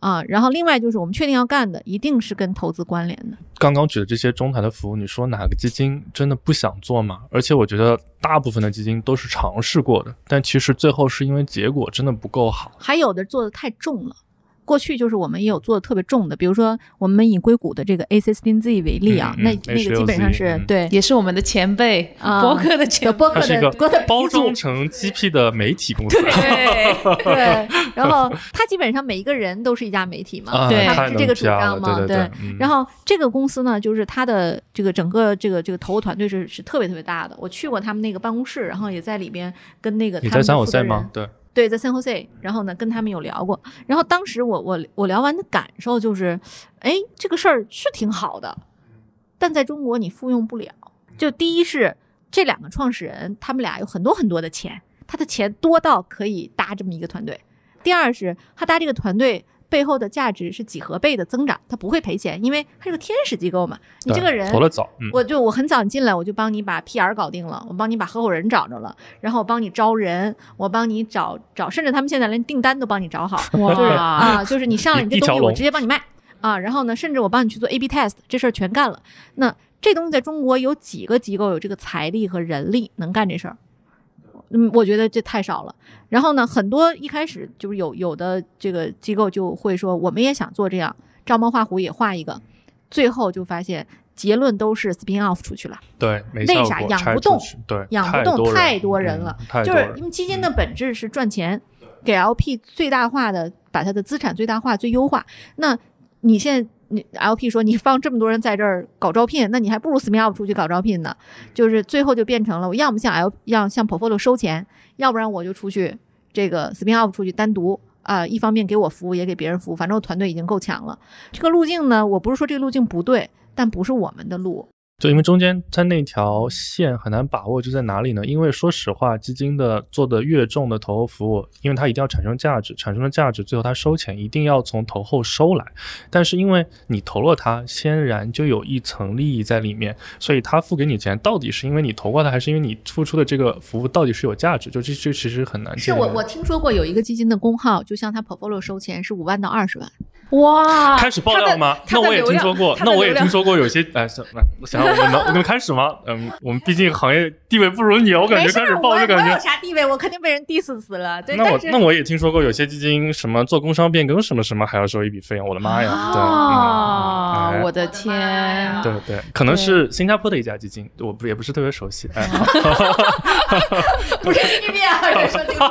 啊。然后，另外就是我们确定要干的，一定是跟投资关联的。刚刚举的这些中台的服务，你说哪个基金真的不想做吗？而且我觉得大部分的基金都是尝试过的，但其实最后是因为结果真的不够好。还有的做的太重了。过去就是我们也有做的特别重的，比如说我们以硅谷的这个 A 1 6 Z 为例啊，嗯嗯那那个基本上是、嗯。对。也是我们的前辈，啊博客的前辈，有播客它是一个的播客的包装成 GP 的媒体公司，对，对，然后他基本上每一个人都是一家媒体嘛，啊对是这个主张嘛，了对对，嗯。然后这个公司呢，就是它的这个整个这个这个投入团队是是特别特别大的。我去过他们那个办公室，然后也在里边跟那个他们你在三的负责人五赛吗？对，对，在 San Jose，然后呢跟他们有聊过。然后当时我我我聊完的感受就是，哎，这个事儿是挺好的，但在中国你复用不了。就第一是这两个创始人，他们俩有很多很多的钱，他的钱多到可以搭这么一个团队。第二是他搭这个团队背后的价值是几何倍的增长，它不会赔钱，因为它是个天使机构嘛。你这个人投的早，嗯，我就我很早进来，我就帮你把 PR 搞定了，我帮你把合伙人找着了，然后我帮你招人，我帮你找找，甚至他们现在连订单都帮你找好，哇就是啊，就是你上来你这东西，我直接帮你卖啊，然后呢，甚至我帮你去做 A/B test，这事儿全干了。那这东西在中国有几个机构有这个财力和人力能干这事儿？嗯，我觉得这太少了。然后呢，很多一开始就是有有的这个机构就会说，我们也想做这样，照猫画虎也画一个，最后就发现结论都是 spin off 出去了。对，没为效果啥养不动？对，养不动太多人嗯了，就是因为基金的本质是赚钱，给 LP 最大化的把它的资产最大化、最优化。那你现在你 LP 说你放这么多人在这儿搞招聘，那你还不如 spin off 出去搞招聘呢。就是最后就变成了我要么向 L 要向 portfolio 收钱，要不然我就出去这个 spin off 出去单独。啊、一方面给我服务，也给别人服务，反正我团队已经够强了。这个路径呢，我不是说这个路径不对，但不是我们的路。就因为中间它那条线很难把握，就在哪里呢？因为说实话，基金的做的越重的投后服务，因为它一定要产生价值，产生了价值，最后它收钱一定要从投后收来。但是因为你投了它，先然就有一层利益在里面，所以它付给你钱，到底是因为你投过它，还是因为你付出的这个服务到底是有价值？就这这其实很难。是我我听说过有一个基金的工号，就像他 portfolio 收钱是五万到二十万，哇，开始爆料吗？那我也听说过，那我也听说过有些，哎，想那想我们能 我们开始吗？嗯，我们毕竟行业地位不如你，我感觉开始我我有爆就感觉。啥地位，我肯定被人 diss 死了。对，那我那我也听说过有些基金什么做工商变更什么什么还要收一笔费用，我的妈呀！啊，对，嗯哎我的天，对对，可能是新加坡的一家基金，我不也不是特别熟悉。哎，不是 TVB 啊，这说清楚。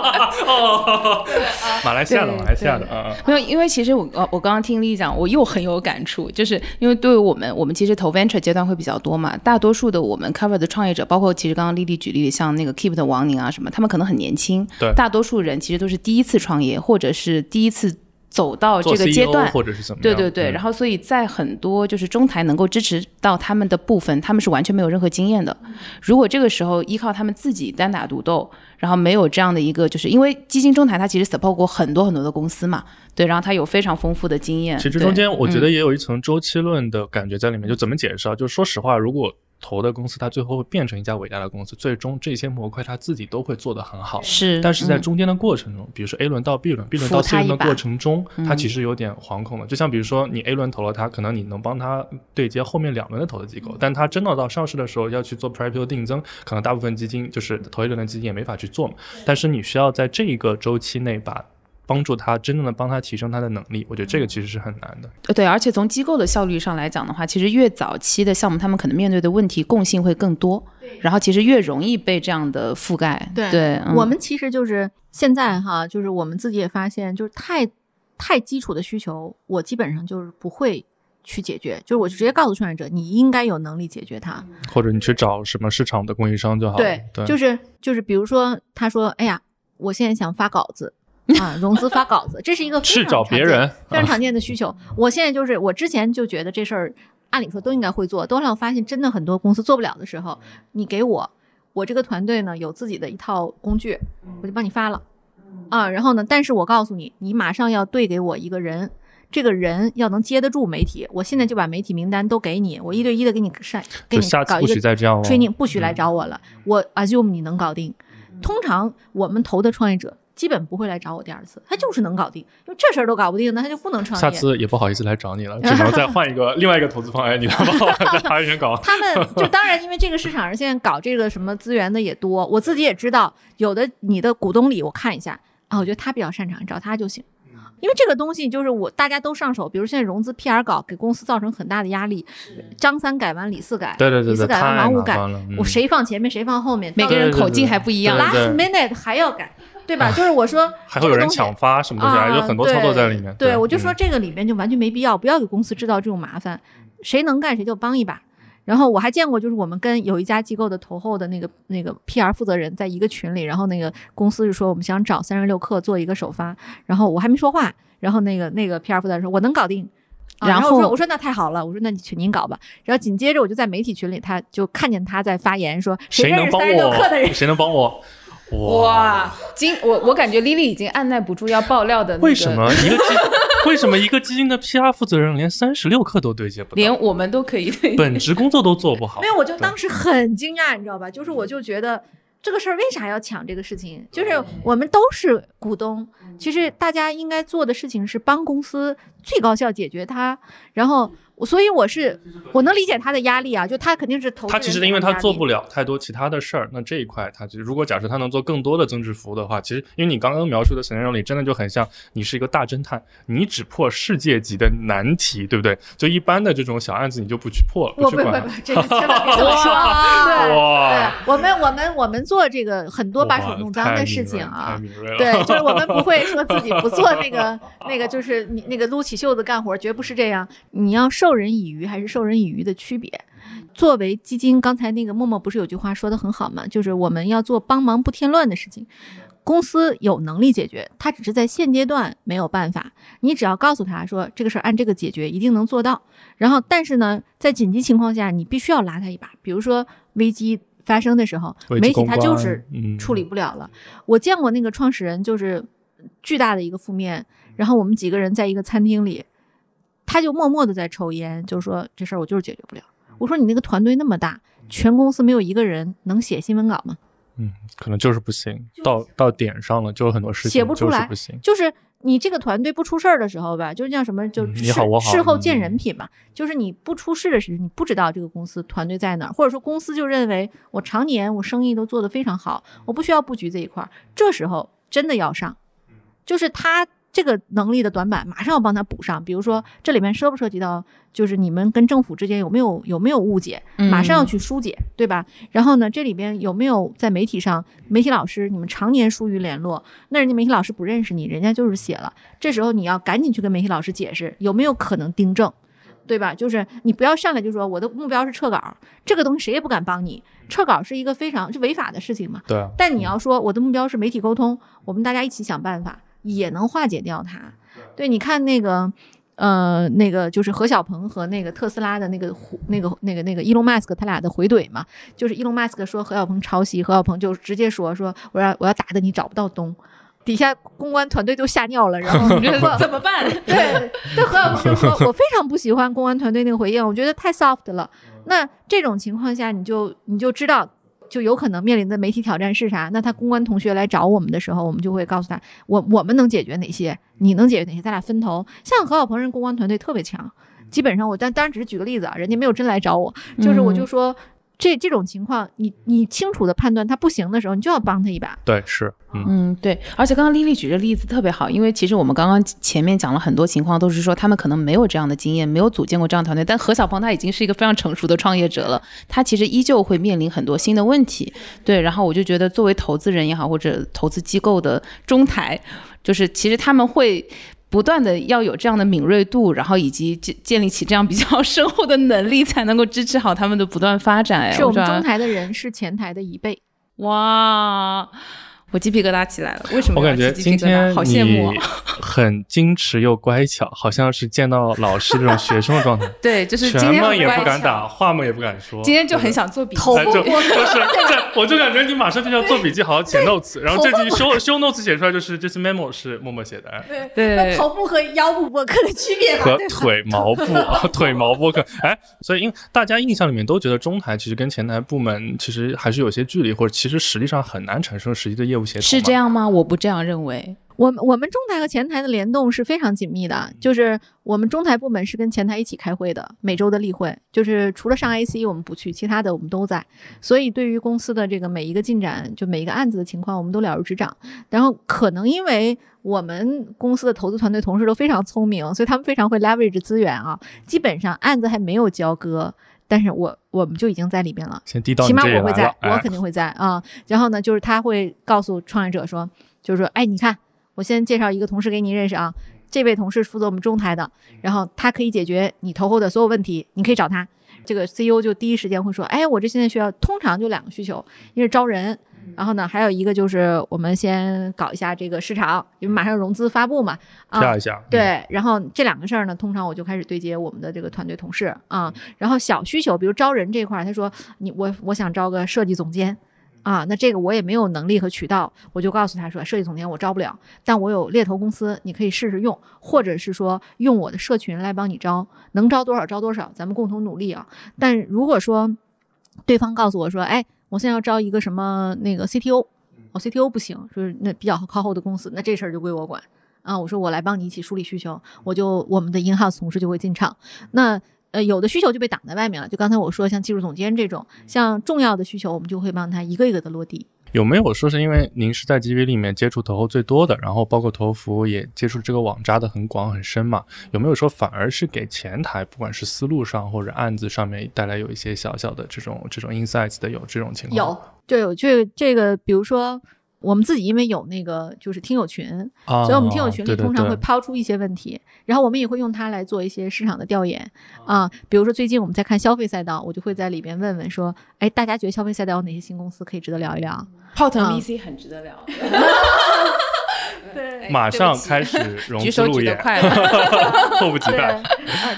哦，马来西亚的，马来西亚的，对嗯嗯。没有，因为其实我呃我刚刚听丽讲，我又很有感触，就是因为对于我们，我们其实投 venture 阶段会比较多嘛，大多数的我们 cover 的创业者，包括其实刚刚丽丽举例，像那个 Keep 的王宁啊什么，他们可能很年轻，对。大多数人其实都是第一次创业，或者是第一次走到这个阶段，或者是怎么样？对对对，嗯然后所以在很多就是中台能够支持到他们的部分，他们是完全没有任何经验的。如果这个时候依靠他们自己单打独斗，然后没有这样的一个，就是因为基金中台它其实 support 过很多很多的公司嘛，对，然后它有非常丰富的经验。其实中间我觉嗯得也有一层周期论的感觉在里面，就怎么解释啊？就说实话，如果投的公司它最后会变成一家伟大的公司，最终这些模块它自己都会做得很好。是，但是在嗯中间的过程中，比如说 A 轮到 B 轮，B 轮到 C 轮的过程中，它嗯其实有点惶恐的。就像比如说你 A 轮投了它，可能你能帮它对接后面两轮的投资机构，但它真的到上市的时候要去做 pre-IPO 定增，可能大部分基金就是投一轮的基金也没法去做嘛。但是你需要在这一个周期内把帮助他真正的帮他提升他的能力，我觉得这个其实是很难的。呃对，而且从机构的效率上来讲的话，其实越早期的项目，他们可能面对的问题共性会更多，然后其实越容易被这样的覆盖。对对，嗯我们其实就是现在哈，就是我们自己也发现，就是太太基础的需求，我基本上就是不会去解决，就是我就直接告诉创业者，你应该有能力解决它。或者你去找什么市场的供应商就好了。对，对，就是就是，比如说他说，哎呀，我现在想发稿子。啊，融资发稿子，这是一个非去常常见找别人啊非常常见的需求。我现在就是，我之前就觉得这事儿，按理说都应该会做，都让我发现真的很多公司做不了的时候，你给我，我这个团队呢有自己的一套工具，我就帮你发了。啊，然后呢，但是我告诉你，你马上要对给我一个人，这个人要能接得住媒体，我现在就把媒体名单都给你，我一对一的给你晒，给你就下次不搞一个许再这样了。training，不许来嗯找我了，我 assume 你能搞定。通常我们投的创业者基本不会来找我第二次，他就是能搞定，因为这事儿都搞不定，那他就不能创业。下次也不好意思来找你了，只能再换一个 另外一个投资方。哎，你来帮我再查一人搞。他们就当然，因为这个市场上现在搞这个什么资源的也多，我自己也知道，有的你的股东里我看一下啊，我觉得他比较擅长，找他就行。因为这个东西就是我大家都上手，比如现在融资 PR 搞给公司造成很大的压力，张三改完李四改，对对对对，李四改完王五改，我谁放前面谁放后面，每个人口径还不一样。对 last minute 还要改，对吧？就是我说还会有人抢发什么东西，啊，有很多操作在里面。对，我就说嗯这个里面就完全没必要，不要给公司制造这种麻烦，谁能干谁就帮一把。然后我还见过，就是我们跟有一家机构的投后的那个那个 PR 负责人在一个群里，然后那个公司就说我们想找三十六氪做一个首发，然后我还没说话，然后那个那个 PR 负责人说我能搞定。啊然后然后我说我说那太好了，我说那你去您搞吧。然后紧接着我就在媒体群里，他就看见他在发言说认识谁能帮三十六氪的人我？谁能帮我？哇，今我我感觉 Lily 已经按耐不住要爆料的、那个，为什么 一个基为什么一个基金的 PR 负责人连三十六氪都对接不到，连我们都可以对本职工作都做不好？没有，我就当时很惊讶，你知道吧？就是我就觉得这个事儿为啥要抢这个事情？就是我们都是股东，其实大家应该做的事情是帮公司最高效解决它。然后，所以我是我能理解他的压力啊，就他肯定是投他其实因为他做不了太多其他的事儿，那这一块他就如果假设他能做更多的增值服务的话，其实因为你刚刚描述的 scenario 里真的就很像你是一个大侦探，你只破世界级的难题，对不对？就一般的这种小案子你就不去破了，不去管了。不不不，这个千万别这么说。对对，我们我们我们做这个很多把手弄脏的事情啊。对，就是我们不会说自己不做那个那个，就是你那个撸起袖子干活，绝不是这样。你要授人以鱼还是授人以渔的区别。作为基金，刚才那个默默不是有句话说的很好吗？就是我们要做帮忙不添乱的事情。公司有能力解决，他只是在现阶段没有办法。你只要告诉他说这个事儿按这个解决，一定能做到。然后，但是呢，在紧急情况下，你必须要拉他一把。比如说危机发生的时候，媒体他就是嗯处理不了了。我见过那个创始人就是巨大的一个负面，然后我们几个人在一个餐厅里，他就默默的在抽烟，就说这事儿我就是解决不了。我说你那个团队那么大，全公司没有一个人能写新闻稿吗？嗯，可能就是不行，到到点上了，就有很多事情写不出来就是不行。就是你这个团队不出事儿的时候吧，就是叫什么，就嗯事、你好我好事后见嗯人品嘛。就是你不出事的时候，你不知道这个公司团队在哪儿，或者说公司就认为我常年我生意都做得非常好，我不需要布局这一块儿，这时候真的要上，就是他这个能力的短板，马上要帮他补上。比如说这里面涉不涉及到，就是你们跟政府之间有没有有没有误解，马上要去疏解，对吧？然后呢，这里边有没有在媒体上，媒体老师你们常年疏于联络，那人家媒体老师不认识你，人家就是写了，这时候你要赶紧去跟媒体老师解释，有没有可能订正。对吧？就是你不要上来就说我的目标是撤稿，这个东西谁也不敢帮你。撤稿是一个非常是违法的事情嘛。对啊，但你要说我的目标是媒体沟通，我们大家一起想办法，也能化解掉它。对，你看那个。呃，那个就是何小鹏和那个特斯拉的那个那个那个那个伊隆马斯克他俩的回怼嘛，就是伊隆马斯克说何小鹏抄袭，何小鹏就直接说说我要我要打的你找不到东，底下公关团队都吓尿了，然后你觉得 怎么办？对，对何小鹏就说我非常不喜欢公关团队那个回应，我觉得太 soft 了。那这种情况下，你就你就知道。就有可能面临的媒体挑战是啥？那他公关同学来找我们的时候，我们就会告诉他，我我们能解决哪些，你能解决哪些，咱俩分头。像何小鹏人公关团队特别强，基本上我但当然只是举个例子啊，人家没有真来找我，就是我就说。这这种情况，你你清楚的判断他不行的时候，你就要帮他一把。对，是，嗯，嗯，对，而且刚刚丽丽举的例子特别好，因为其实我们刚刚前面讲了很多情况，都是说他们可能没有这样的经验，没有组建过这样的团队。但何小鹏他已经是一个非常成熟的创业者了，他其实依旧会面临很多新的问题。对，然后我就觉得作为投资人也好，或者投资机构的中台，就是其实他们会。不断的要有这样的敏锐度，然后以及建建立起这样比较深厚的能力，才能够支持好他们的不断发展。哎，是我们中台的人是前台的一倍。哇，我鸡皮疙瘩起来了。为什么我感觉今天好羡慕、你哦。很矜持又乖巧，好像是见到老师这种学生的状态，对，就是今天拳嘛也不敢打，话嘛也不敢说，今天就很想做笔 记。头部哎就就是这，我就感觉你马上就要做笔记，好好写 notes，然后这句修修 notes 写出来就是这次 memo 是默默写的，哎对那头部和腰部播客的区别吧和腿毛部啊，腿毛播客，哎，所以因为大家印象里面都觉得中台其实跟前台部门其实还是有些距离，或者其实实际上很难产生实际的业务协同，是这。样吗？我不这样认为。我们我们中台和前台的联动是非常紧密的，就是我们中台部门是跟前台一起开会的，每周的例会，就是除了上 AC 我们不去，其他的我们都在。所以对于公司的这个每一个进展，就每一个案子的情况，我们都了如指掌。然后可能因为我们公司的投资团队同事都非常聪明，所以他们非常会 leverage 资源啊。基本上案子还没有交割，但是我我们就已经在里边了。先递到起码我会在，哎我肯定会在啊。然后呢，就是他会告诉创业者说，就是说，哎，你看，我先介绍一个同事给你认识啊。这位同事负责我们中台的，然后他可以解决你投后的所有问题，你可以找他。这个 CEO 就第一时间会说，哎，我这现在需要，通常就两个需求，一个是招人，然后呢，还有一个就是我们先搞一下这个市场，因为马上融资发布嘛，啊，一下，嗯，对，然后这两个事儿呢，通常我就开始对接我们的这个团队同事啊。然后小需求，比如招人这块儿，他说你我我想招个设计总监啊，那这个我也没有能力和渠道，我就告诉他说，设计总监我招不了，但我有猎头公司，你可以试试用，或者是说用我的社群来帮你招，能招多少招多少，咱们共同努力啊。但如果说对方告诉我说，哎，我现在要招一个什么那个 CTO，哦 CTO 不行，就是那比较靠后的公司，那这事儿就归我管。啊，我说我来帮你一起梳理需求，我就我们的 in house 同事就会进场。那呃有的需求就被挡在外面了，就刚才我说像技术总监这种，像重要的需求，我们就会帮他一个一个的落地。有没有说是因为您是在 GV 里面接触投后最多的，然后包括投服也接触这个网扎的很广很深嘛？有没有说反而是给前台，不管是思路上或者案子上面带来有一些小小的这种这种 insights 的有这种情况？有，就有这这个，比如说我们自己因为有那个就是听友群，啊，所以我们听友群里对对通常会抛出一些问题，然后我们也会用它来做一些市场的调研啊。比如说最近我们在看消费赛道，我就会在里边问问说，哎，大家觉得消费赛道有哪些新公司可以值得聊一聊？泡腾嗯 VC 很值得聊，对马上开始融举手举得资路演，快了。对，迫不及待。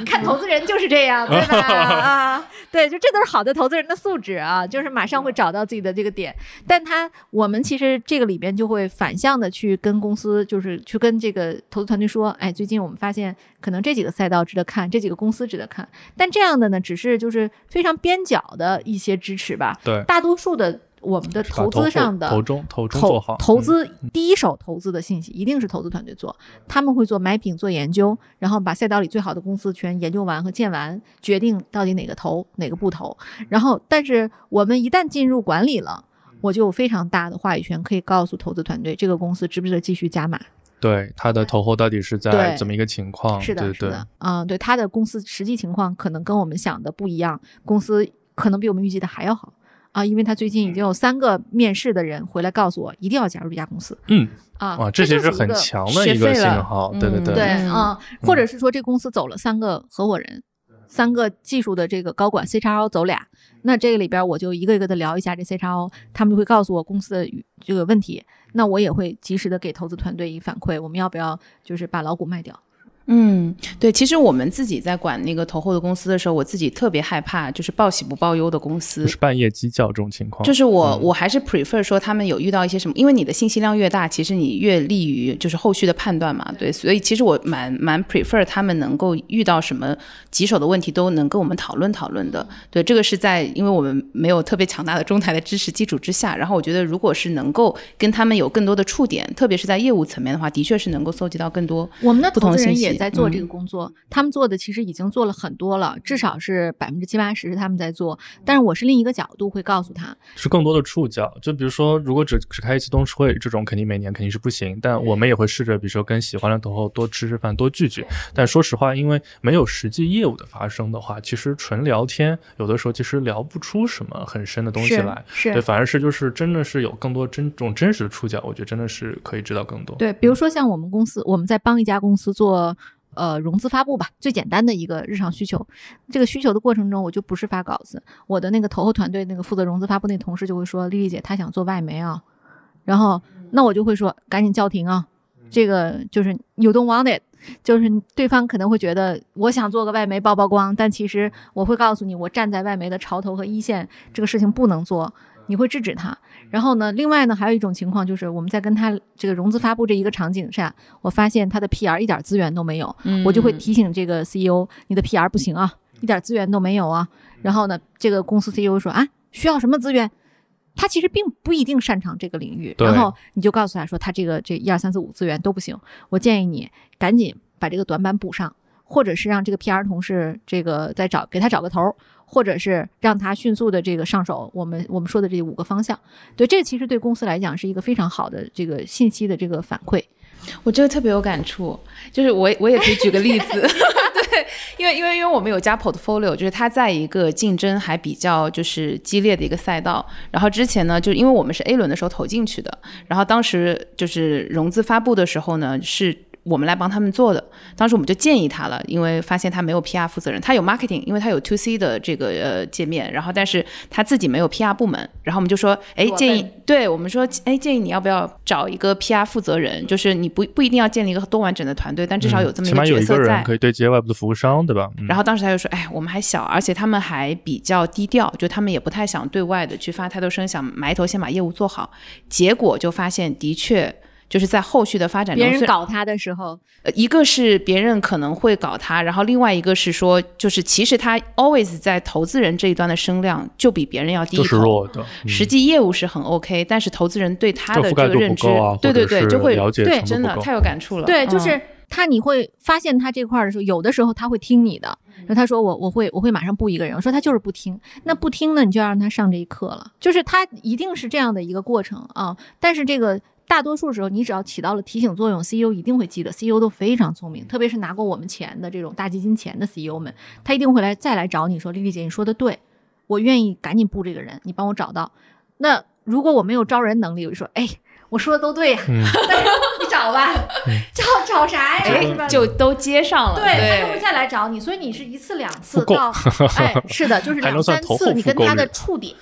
看投资人就是这样，对吧？啊，对，就这都是好的投资人的素质啊，就是马上会找到自己的这个点。但他我们其实这个里边就会反向的去跟公司，就是去跟这个投资团队说，哎，最近我们发现可能这几个赛道值得看，这几个公司值得看。但这样的呢，只是就是非常边角的一些支持吧。对，大多数的我们的投资上的投中投中做投好投嗯资第一手投资的信息一定是投资团队做，他们会做买品、做研究，然后把赛道里最好的公司全研究完和建完，决定到底哪个投哪个不投。然后，但是我们一旦进入管理了，我就有非常大的话语权，可以告诉投资团队这个公司值不值得继续加码。对它的投后到底是在怎么一个情况？是的，是的，嗯，对，他的公司实际情况可能跟我们想的不一样，公司可能比我们预计的还要好啊，因为他最近已经有三个面试的人回来告诉我，一定要加入这家公司嗯，啊，哇，这就是很强的一个信学废了号，对对嗯对对，啊、或者是说这公司走了三个合伙人，三个技术的这个高管 C 叉 O 走俩，那这个里边我就一个一个的聊一下这 C 叉 O，他们就会告诉我公司的这个问题，那我也会及时的给投资团队以反馈，我们要不要就是把老股卖掉？嗯，对，其实我们自己在管那个投后的公司的时候，我自己特别害怕，就是报喜不报忧的公司。就。是半夜鸡叫这种情况，就是我，嗯。我还是 prefer 说他们有遇到一些什么，因为你的信息量越大，其实你越利于就是后续的判断嘛，对，所以其实我蛮蛮 prefer 他们能够遇到什么棘手的问题都能跟我们讨论讨论的，对，这个是在因为我们没有特别强大的中台的支持基础之下，然后我觉得如果是能够跟他们有更多的触点，特别是在业务层面的话，的确是能够搜集到更多我们的不同信息也在做这个嗯工作，他们做的其实已经做了很多了，至少是百分之七八十是他们在做。但是我是另一个角度会告诉他，是更多的触角。就比如说，如果只只开一次董事会，这种肯定每年肯定是不行。但我们也会试着，比如说跟喜欢的投后多吃吃饭，多聚聚。但说实话，因为没有实际业务的发生的话，其实纯聊天，有的时候其实聊不出什么很深的东西是来。是对，反而是就是真的是有更多真这种真实的触角，我觉得真的是可以知道更多。对，比如说像我们公司，我们在帮一家公司做呃融资发布吧，最简单的一个日常需求。这个需求的过程中，我就不是发稿子，我的那个投后团队那个负责融资发布那同事就会说：“丽丽姐，她想做外媒啊。”然后那我就会说：“赶紧叫停啊！这个就是 you don't want it。”就是对方可能会觉得我想做个外媒曝曝光，但其实我会告诉你，我站在外媒的潮头和一线，这个事情不能做，你会制止他。然后呢，另外呢，还有一种情况就是我们在跟他这个融资发布这一个场景下，我发现他的 PR 一点资源都没有，嗯我就会提醒这个 CEO，你的 PR 不行啊，一点资源都没有啊。然后呢，这个公司 CEO 说啊，需要什么资源？他其实并不一定擅长这个领域，然后你就告诉他说，他这个这一二三四五资源都不行，我建议你赶紧把这个短板补上，或者是让这个 PR 同事这个再找给他找个头儿，或者是让他迅速的这个上手我们我们说的这五个方向。对，这其实对公司来讲是一个非常好的这个信息的这个反馈。我这个特别有感触，就是我我也可以举个例子，对，因为因为因为我们有加 portfolio，就是它在一个竞争还比较就是激烈的一个赛道，然后之前呢，就因为我们是 A 轮的时候投进去的，然后当时就是融资发布的时候呢是。我们来帮他们做的，当时我们就建议他了，因为发现他没有 PR 负责人，他有 marketing，因为他有 to C 的这个呃界面，然后但是他自己没有 PR 部门，然后我们就说，哎，建议对我们说，哎，建议你要不要找一个 PR 负责人，就是你不不一定要建立一个多完整的团队，但至少有这么嗯起码有一个角色在。人可以对接外部的服务商，对吧？嗯然后当时他就说：“哎，我们还小，而且他们还比较低调，就他们也不太想对外的去发太多声，想埋头先把业务做好。结果就发现，的确就是在后续的发展中，别人搞他的时候，呃，一个是别人可能会搞他，然后另外一个是说，就是其实他 always 在投资人这一端的声量就比别人要低一就是头。弱的，嗯实际业务是很 OK，但是投资人对他的这个认知，啊，对对对，就会了解对真的太有感触了。对，就嗯是他，你会发现他这块儿的时候，有的时候他会听你的。然后他说我我会我会马上布一个人，我说他就是不听，那不听呢，你就要让他上这一课了，就是他一定是这样的一个过程啊。但是这个大多数时候，你只要起到了提醒作用，CEO 一定会记得，CEO 都非常聪明，特别是拿过我们钱的这种大基金钱的 CEO 们，他一定会来再来找你说，丽丽姐你说的对，我愿意赶紧布这个人，你帮我找到。那如果我没有招人能力，我就说，哎，我说的都对呀、你找吧，找找啥呀？哎，就都接上了。对，他就会，再来找你，所以你是一次两次到，哎，是的，就是两三次，你跟他的触点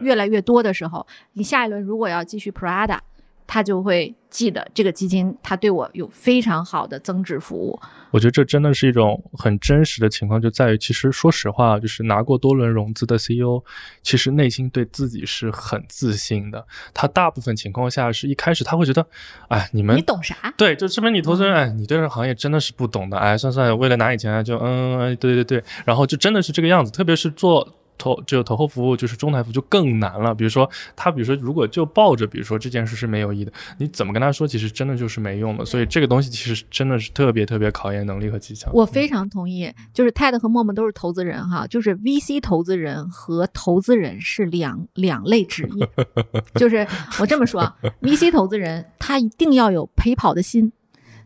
越来越多的时候，你下一轮如果要继续 Prada，他就会记得这个基金，他对我有非常好的增值服务。我觉得这真的是一种很真实的情况，就在于其实说实话，就是拿过多轮融资的 CEO，其实内心对自己是很自信的。他大部分情况下是一开始他会觉得，哎，你们你懂啥？对，就这边你投资人，哎，你对这个行业真的是不懂的，哎，算算，为了拿你钱就嗯，哎对对对，然后就真的是这个样子，特别是做。投就投后服务就是中台服务就更难了。比如说他，比如说如果就抱着，比如说这件事是没有意义的，你怎么跟他说，其实真的就是没用的。所以这个东西其实真的是特别特别考验能力和技巧。我非常同意，就是 TED 和陌陌都是投资人哈，就是 VC 投资人和投资人是两两类职业。就是我这么说啊，VC 投资人他一定要有陪跑的心，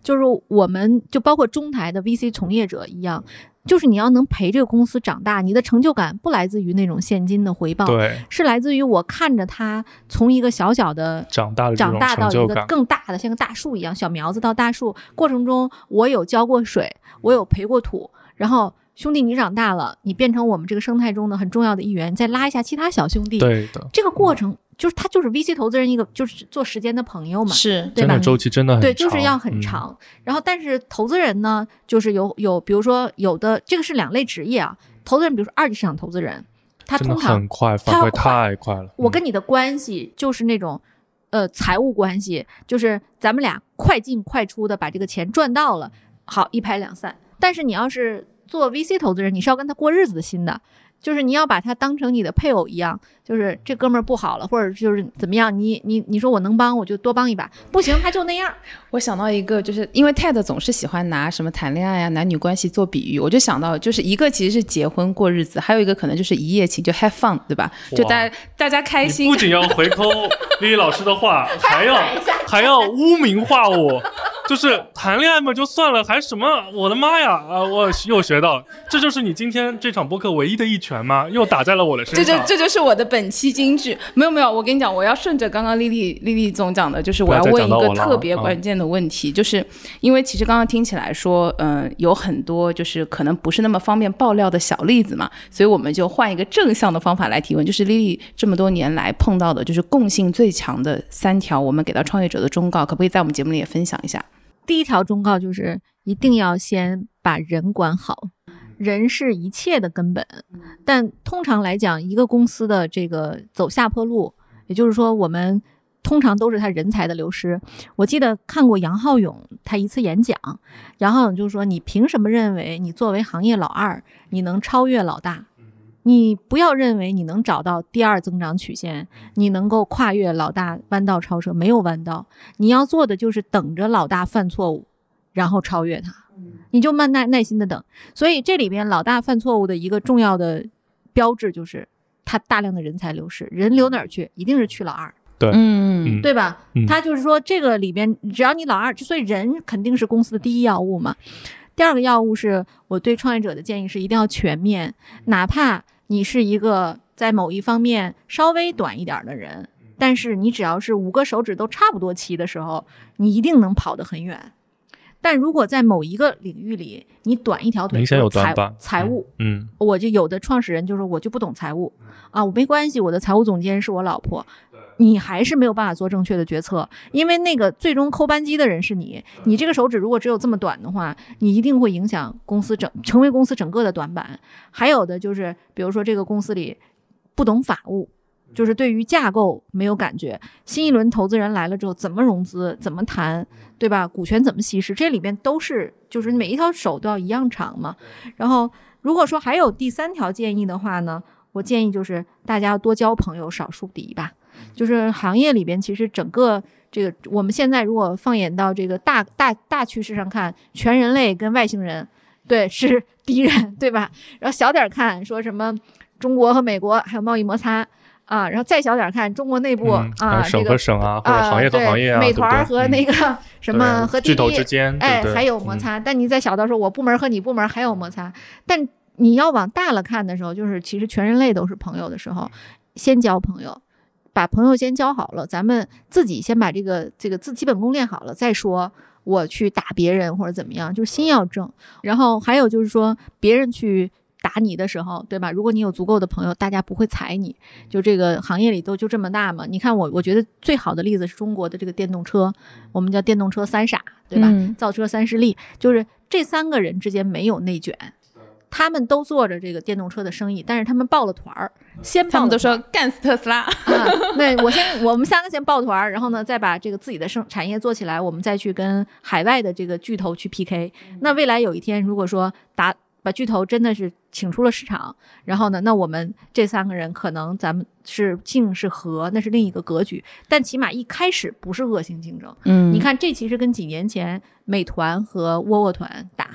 就是我们就包括中台的 VC 从业者一样，就是你要能陪这个公司长大，你的成就感不来自于那种现金的回报，对，是来自于我看着他从一个小小的长大的长大到一个更大的，像个大树一样，小苗子到大树过程中，我有浇过水，我有培过土，然后兄弟你长大了，你变成我们这个生态中的很重要的一员，再拉一下其他小兄弟，对的，这个过程就是他就是 VC 投资人一个就是做时间的朋友嘛，是对吧真的？周期真的很对，就是要很嗯长。然后，但是投资人呢，就是有有，比如说有的这个是两类职业啊。投资人，比如说二级市场投资人，他通常很快，反馈太快了。嗯我跟你的关系就是那种，呃，财务关系，就是咱们俩快进快出的把这个钱赚到了，好一拍两散。但是你要是做 VC 投资人，你是要跟他过日子的心的，就是你要把他当成你的配偶一样，就是这哥们儿不好了，或者就是怎么样，你你你说我能帮，我就多帮一把，不行他就那样。我想到一个，就是因为 TED 总是喜欢拿什么谈恋爱啊、男女关系做比喻，我就想到，就是一个其实是结婚过日子，还有一个可能就是一夜情，就 have fun，对吧？就大家大家开心不。仅要回扣丽丽老师的话，还要还要污名化我，就是谈恋爱嘛就算了，还什么？我的妈呀！啊，我又学到了，这就是你今天这场播客唯一的一拳吗？又打在了我的身上这就。这就是我的本期金句，没有没有，我跟你讲，我要顺着刚刚丽丽丽丽总讲的，就是我要问一个特别关键的问题，就是因为其实刚刚听起来说，嗯、有很多就是可能不是那么方便爆料的小例子嘛，所以我们就换一个正向的方法来提问，就是丽丽这么多年来碰到的，就是共性最强的三条，我们给到创业者的忠告，可不可以在我们节目里也分享一下？第一条忠告就是一定要先把人管好，人是一切的根本。但通常来讲，一个公司的这个走下坡路，也就是说，我们通常都是他人才的流失。我记得看过杨浩勇他一次演讲，杨浩勇就说：“你凭什么认为你作为行业老二，你能超越老大？”你不要认为你能找到第二增长曲线，你能够跨越老大弯道超车，没有弯道。你要做的就是等着老大犯错误，然后超越他，你就慢耐耐心的等。所以这里边老大犯错误的一个重要的标志就是他大量的人才流失，人流哪儿去？一定是去老二，对嗯对吧？嗯他就是说这个里边只要你老二，所以人肯定是公司的第一要务嘛。第二个要务是我对创业者的建议是一定要全面，哪怕你是一个在某一方面稍微短一点儿的人，但是你只要是五个手指都差不多齐的时候，你一定能跑得很远。但如果在某一个领域里你短一条腿，明显有短板。财务，嗯，我就有的创始人就说我就不懂财务。啊，我没关系，我的财务总监是我老婆，你还是没有办法做正确的决策，因为那个最终扣扳机的人是你，你这个手指如果只有这么短的话，你一定会影响公司整成为公司整个的短板。还有的就是，比如说这个公司里不懂法务。就是对于架构没有感觉，新一轮投资人来了之后，怎么融资，怎么谈，对吧？股权怎么稀释，这里边都是就是每一条手都要一样长嘛。然后如果说还有第三条建议的话呢，我建议就是大家要多交朋友，少树敌吧。就是行业里边，其实整个这个我们现在如果放眼到这个大大大趋势上看，全人类跟外星人对是 敌人，对吧？然后小点儿看说什么中国和美国还有贸易摩擦啊，然后再小点儿看中国内部、嗯啊，有省这个和省啊，或者啊，行业和行业啊，美团儿和那嗯个 什么和巨头滴之间，哎，还有摩。嗯擦。但你再小到说我部门和你部门还有摩擦，但你要往大了看的时候，就是其实全人类都是朋友的时候，先交朋友，把朋友先交好了，咱们自己先把这个这个自基本功练好了再说。我去打别人或者怎么样，就是心要正。然后还有就是说，别人去打你的时候，对吧？如果你有足够的朋友，大家不会踩你。就这个行业里都就这么大嘛。你看我，我觉得最好的例子是中国的这个电动车，我们叫电动车三傻，对吧？嗯造车三势力，就是这三个人之间没有内卷，他们都做着这个电动车的生意，但是他们抱了团儿，先他们都说干死特斯拉，啊，对我先 我们三个先抱团儿，然后呢再把这个自己的生产业做起来，我们再去跟海外的这个巨头去 PK。那未来有一天，如果说打把巨头真的是请出了市场，然后呢，那我们这三个人可能咱们是竞是和，那是另一个格局，但起码一开始不是恶性竞争。嗯。你，看，这其实跟几年前美团和窝窝团打，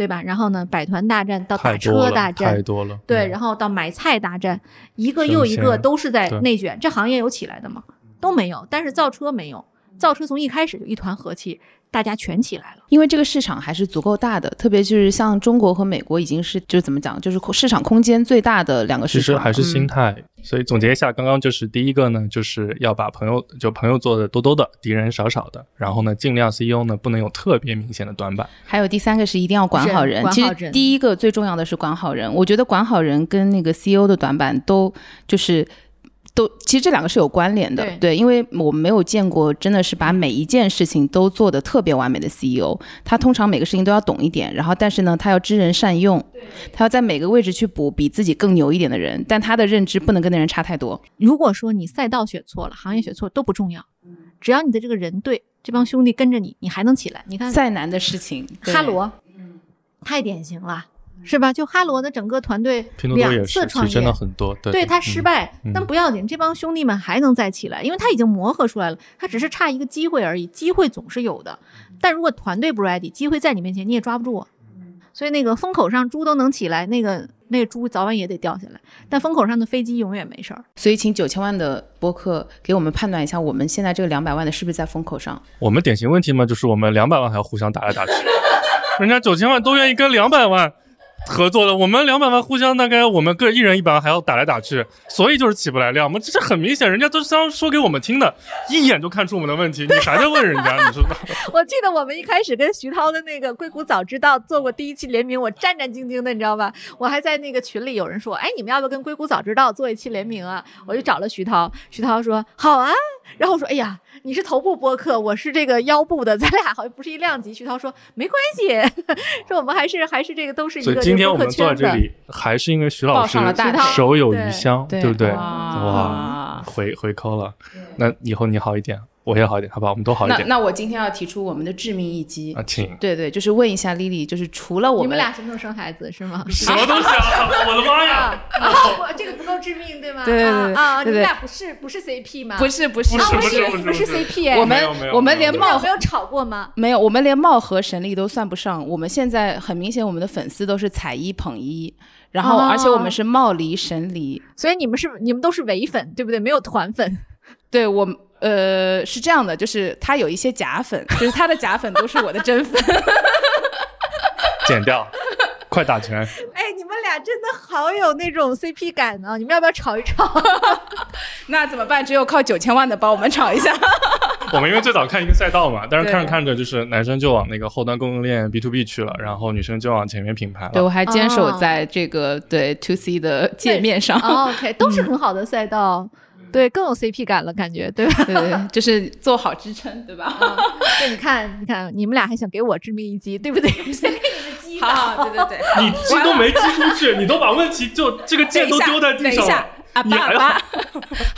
对吧？然后呢，百团大战到打车大战太，多了。对，嗯然后到买菜大战，一个又一个都是在内卷。这行业有起来的吗？都没有。但是造车没有，造车从一开始就一团和气，大家全起来了。因为这个市场还是足够大的，特别就是像中国和美国已经是就是怎么讲，就是市场空间最大的两个市场。其实还是心嗯态。所以总结一下，刚刚就是第一个呢，就是要把朋友就朋友做的多多的，敌人少少的。然后呢，尽量 CEO 呢不能有特别明显的短板。还有第三个是一定要管好人。其实人管好人第一个最重要的是管好人，我觉得管好人跟那个 CEO 的短板都就是。都其实这两个是有关联的，对因为我没有见过真的是把每一件事情都做得特别完美的 CEO，他通常每个事情都要懂一点，然后但是呢，他要知人善用，他要在每个位置去补比自己更牛一点的人，但他的认知不能跟那人差太多。如果说你赛道选错了，行业选错都不重要，只要你的这个人对，这帮兄弟跟着你，你还能起来。你看再难的事情，哈罗，太典型了，是吧？就哈罗的整个团队两，次创业真的。很多。对，对他失败，嗯但不要紧，这帮兄弟们还能再起来，因为他已经磨合出来了，他只是差一个机会而已，机会总是有的。但如果团队不 ready，机会在你面前你也抓不住。所以那个风口上猪都能起来，那个那个猪早晚也得掉下来。但风口上的飞机永远没事儿。所以请九千万的播客给我们判断一下，我们现在这个两百万的是不是在风口上？我们典型问题嘛，就是我们两百万还要互相打来打去，人家九千万都愿意跟两百万合作的，我们两百万互相大概我们各一人一百万还要打来打去，所以就是起不来量嘛。这是很明显，人家都是想说给我们听的，一眼就看出我们的问题，你还在问人家，你说 我记得我们一开始跟徐涛的那个硅谷早知道做过第一期联名，我战战兢兢的，你知道吧？我还在那个群里有人说，哎，你们要不要跟硅谷早知道做一期联名啊？我就找了徐涛，徐涛说好啊。然后我说，哎呀，你是头部播客，我是这个腰部的，咱俩好像不是一量级。徐涛说没关系，说我们还是还是这个都是一所个以今天我们。坐在这里，还是因为徐老师手有余香，对不对？哇哇，回回扣了，那以后你好一点，我也好一点，好不好？我们都好一点。那我今天要提出我们的致命一击。啊，，请。对对，就是问一下丽丽，就是除了我们你们俩什么时候生孩子是吗？什么东西啊！我的妈呀！啊，我这个不够致命对吗？对对对啊你们俩不是不是 CP 吗？不是不是。啊，不不是不是不是 CP 哎，我们我们连貌没有吵过吗？没有，我们连貌合神离都算不上。我们现在很明显，我们的粉丝都是踩一捧一，然后哦而且我们是貌离神离。所以你们是你们都是唯粉，对不对？没有。团粉。对我呃是这样的，就是他有一些假粉，就是他的假粉都是我的真粉。剪掉，快打拳！哎，你们俩真的好有那种 CP 感呢！你们要不要吵一吵？那怎么办？只有靠九千万的帮我们炒一下。我们因为最早看一个赛道嘛，但是看着看着，就是男生就往那个后端供应链 B to B 去了，然后女生就往前面品牌了对，我。还坚守哦在这个、对 To C 的界面上。哦 OK，都是很好的赛道，对，更有 CP 感了，感觉对吧？对对，对就是做好支撑，对吧？对，你看，你看，你们俩还想给我致命一击，对不对？先给你们击好好，对对对。你击都没击出去，你都把问题就这个剑都丢在地上了等一下，，啊你还要爸爸，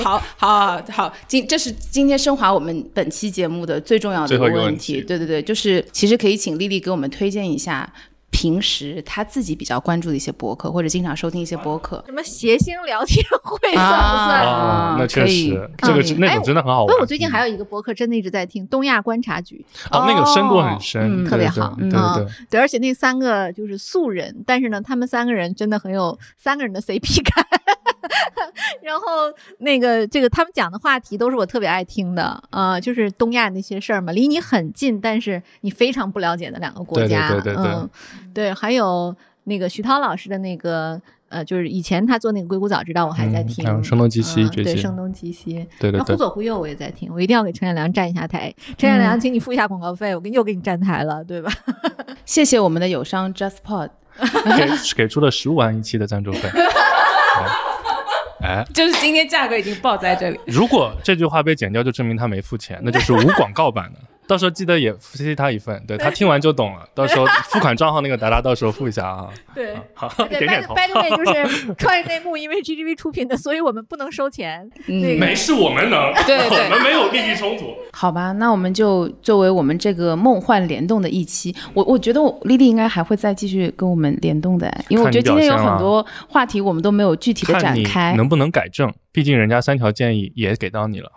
好好好好，今这是今天升华我们本期节目的最重要的最后一个问问题对对对，就是其实可以请丽丽给我们推荐一下平时他自己比较关注的一些博客，或者经常收听一些博客。什么谐星聊天会算不啊算？啊，那确实，这个那种真的很好玩。我最近还有一个博客，真的一直在听《东亚观察局》。哦，那个深度很深，特别好对。对，而且那三个就是素人，但是呢，他们三个人真的很有三个人的 CP 感。然后那个这个他们讲的话题都是我特别爱听的，呃，就是东亚那些事儿嘛，离你很近，但是你非常不了解的两个国对对家，对对对嗯，对，还有那个徐涛老师的那个。呃，就是以前他做那个《硅谷早知道》，我还在嗯听，嗯声东击西嗯对，这些声东击西，对对对然后忽左忽右我也在听，我一定要给陈彦良站一下台。陈彦良，请你付一下广告费，我给又给你站台了，对吧？谢谢我们的友商 JustPod，给给出了十五万一期的赞助费。哎，就是今天价格已经报在这里。如果这句话被剪掉，就证明他没付钱，那就是无广告版的。到时候记得也谢他一份，对他听完就懂了。到时候 付款账号那个达达，到时候付一下啊。对。好，对点点头。by the way，就是创业内幕，因为 GGV 出品的，所以我们不能收钱。没事，我们能，对对我们没有利益冲突。好吧，那我们就作为我们这个梦幻联动的一期，我我觉得我丽丽应该还会再继续跟我们联动的，因为我觉得今天有很多话题我们都没有具体的展开，能不能改正，毕竟人家三条建议也给到你了。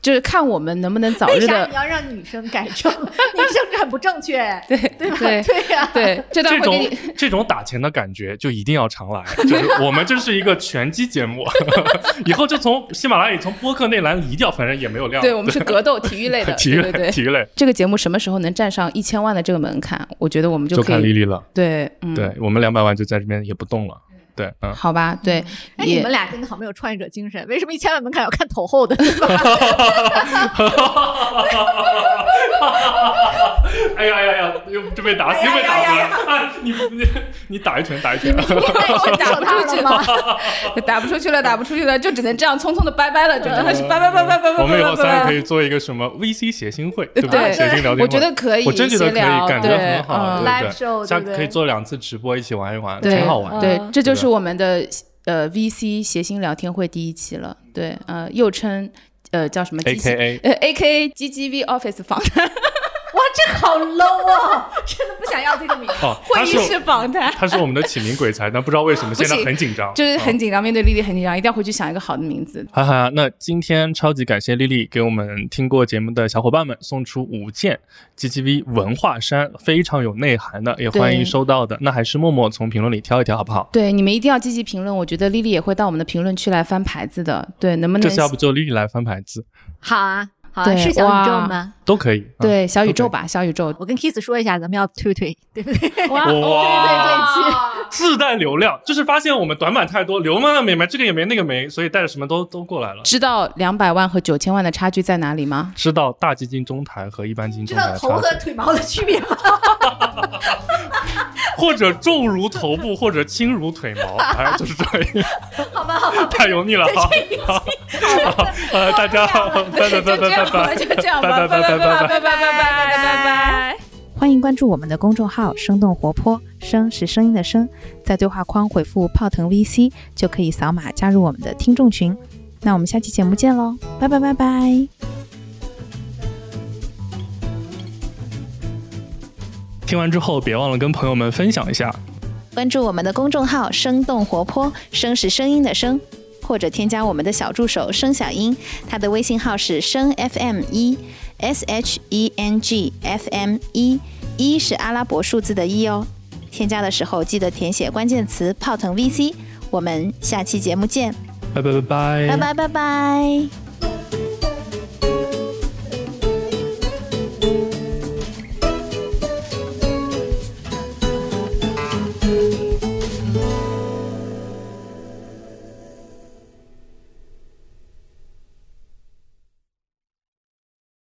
就是看我们能不能早日的为啥你要让女生改正？你政治很不正确，对对吧？对对呀，对这段这种。这种打钱的感觉就一定要常来，就是我们这是一个拳击节目，以后就从喜马拉雅从播客那栏移掉，反正也没有量。对我们是格斗体育类的，体育类，对对对。体育类这个节目什么时候能站上一千万的这个门槛？我觉得我们就可以看丽丽了。对，嗯，对我们两百万就在这边也不动了。对，嗯，好吧，对，哎，你们俩真的好没有创业者精神，为什么一千万门槛要看头后的？对 吧哎呀哎呀呀，又就被打死，又被打死了！啊，你你你打一拳，打一拳。你们太是打不出去吗？打不出去了，打不出去了，就只能这样匆匆的拜拜了，就真的是拜拜拜拜拜拜。我们以后三个可以做一个什么 VC 谐星会，对不对谐星聊天，我觉得可以我真觉得可以，感觉对很好，嗯对 Live show，对？下对对可以做两次直播，一起玩一玩，对挺好玩。对嗯，这就是我们的呃 VC 谐星聊天会第一期了。对，呃，又称呃叫什么 A K A 呃 A K A GGV Office 访谈，哇，这好 low 啊！真的不想要这个名字。哦，会议室访谈。他是我们的起名鬼才，但不知道为什么现在很紧张，就是很嗯紧张，面对丽丽很紧张，一定要回去想一个好的名字。哈哈，那今天超级感谢丽丽给我们听过节目的小伙伴们送出五件 GGV 文化衫，非常有内涵的，也欢迎收到的。那还是默默从评论里挑一挑，好不好？对，你们一定要积极评论，我觉得丽丽也会到我们的评论区来翻牌子的。对，能不能这次要不就丽丽来翻牌子，好啊，好啊，对是小宇宙吗？都可以。啊对小宇宙吧，小宇宙。我跟 Kiss 说一下，咱们要退退，对不对？哇对对这期自带流量，就是发现我们短板太多，流量没没，这个也没那个没，所以带着什么都都过来了。知道两百万和九千万的差距在哪里吗？知道大基金中台和一般基金知中台道头和腿毛的区别吗？或者重如头部，或者轻如腿毛，哎，就是这样。好吧，好吧，太油腻了，好，好，好，呃，大家，拜拜拜拜拜拜，就这样吧，拜拜拜拜拜拜。拜拜拜拜拜拜。欢迎关注我们的公众号“生动活泼”，声是声音的声，在对话框回复“泡腾 VC” 就可以扫码加入我们的听众群。那我们下期节目见喽，拜拜拜拜。听完之后，别忘了跟朋友们分享一下。关注我们的公众号“生动活泼”，声是声音的声，或者添加我们的小助手“声小音”，他的微信号是“声 FM 一 S H E N G F M 一”，一是阿拉伯数字的一哦。添加的时候记得填写关键词“泡腾 VC”。我们下期节目见，拜拜拜拜，拜拜拜拜。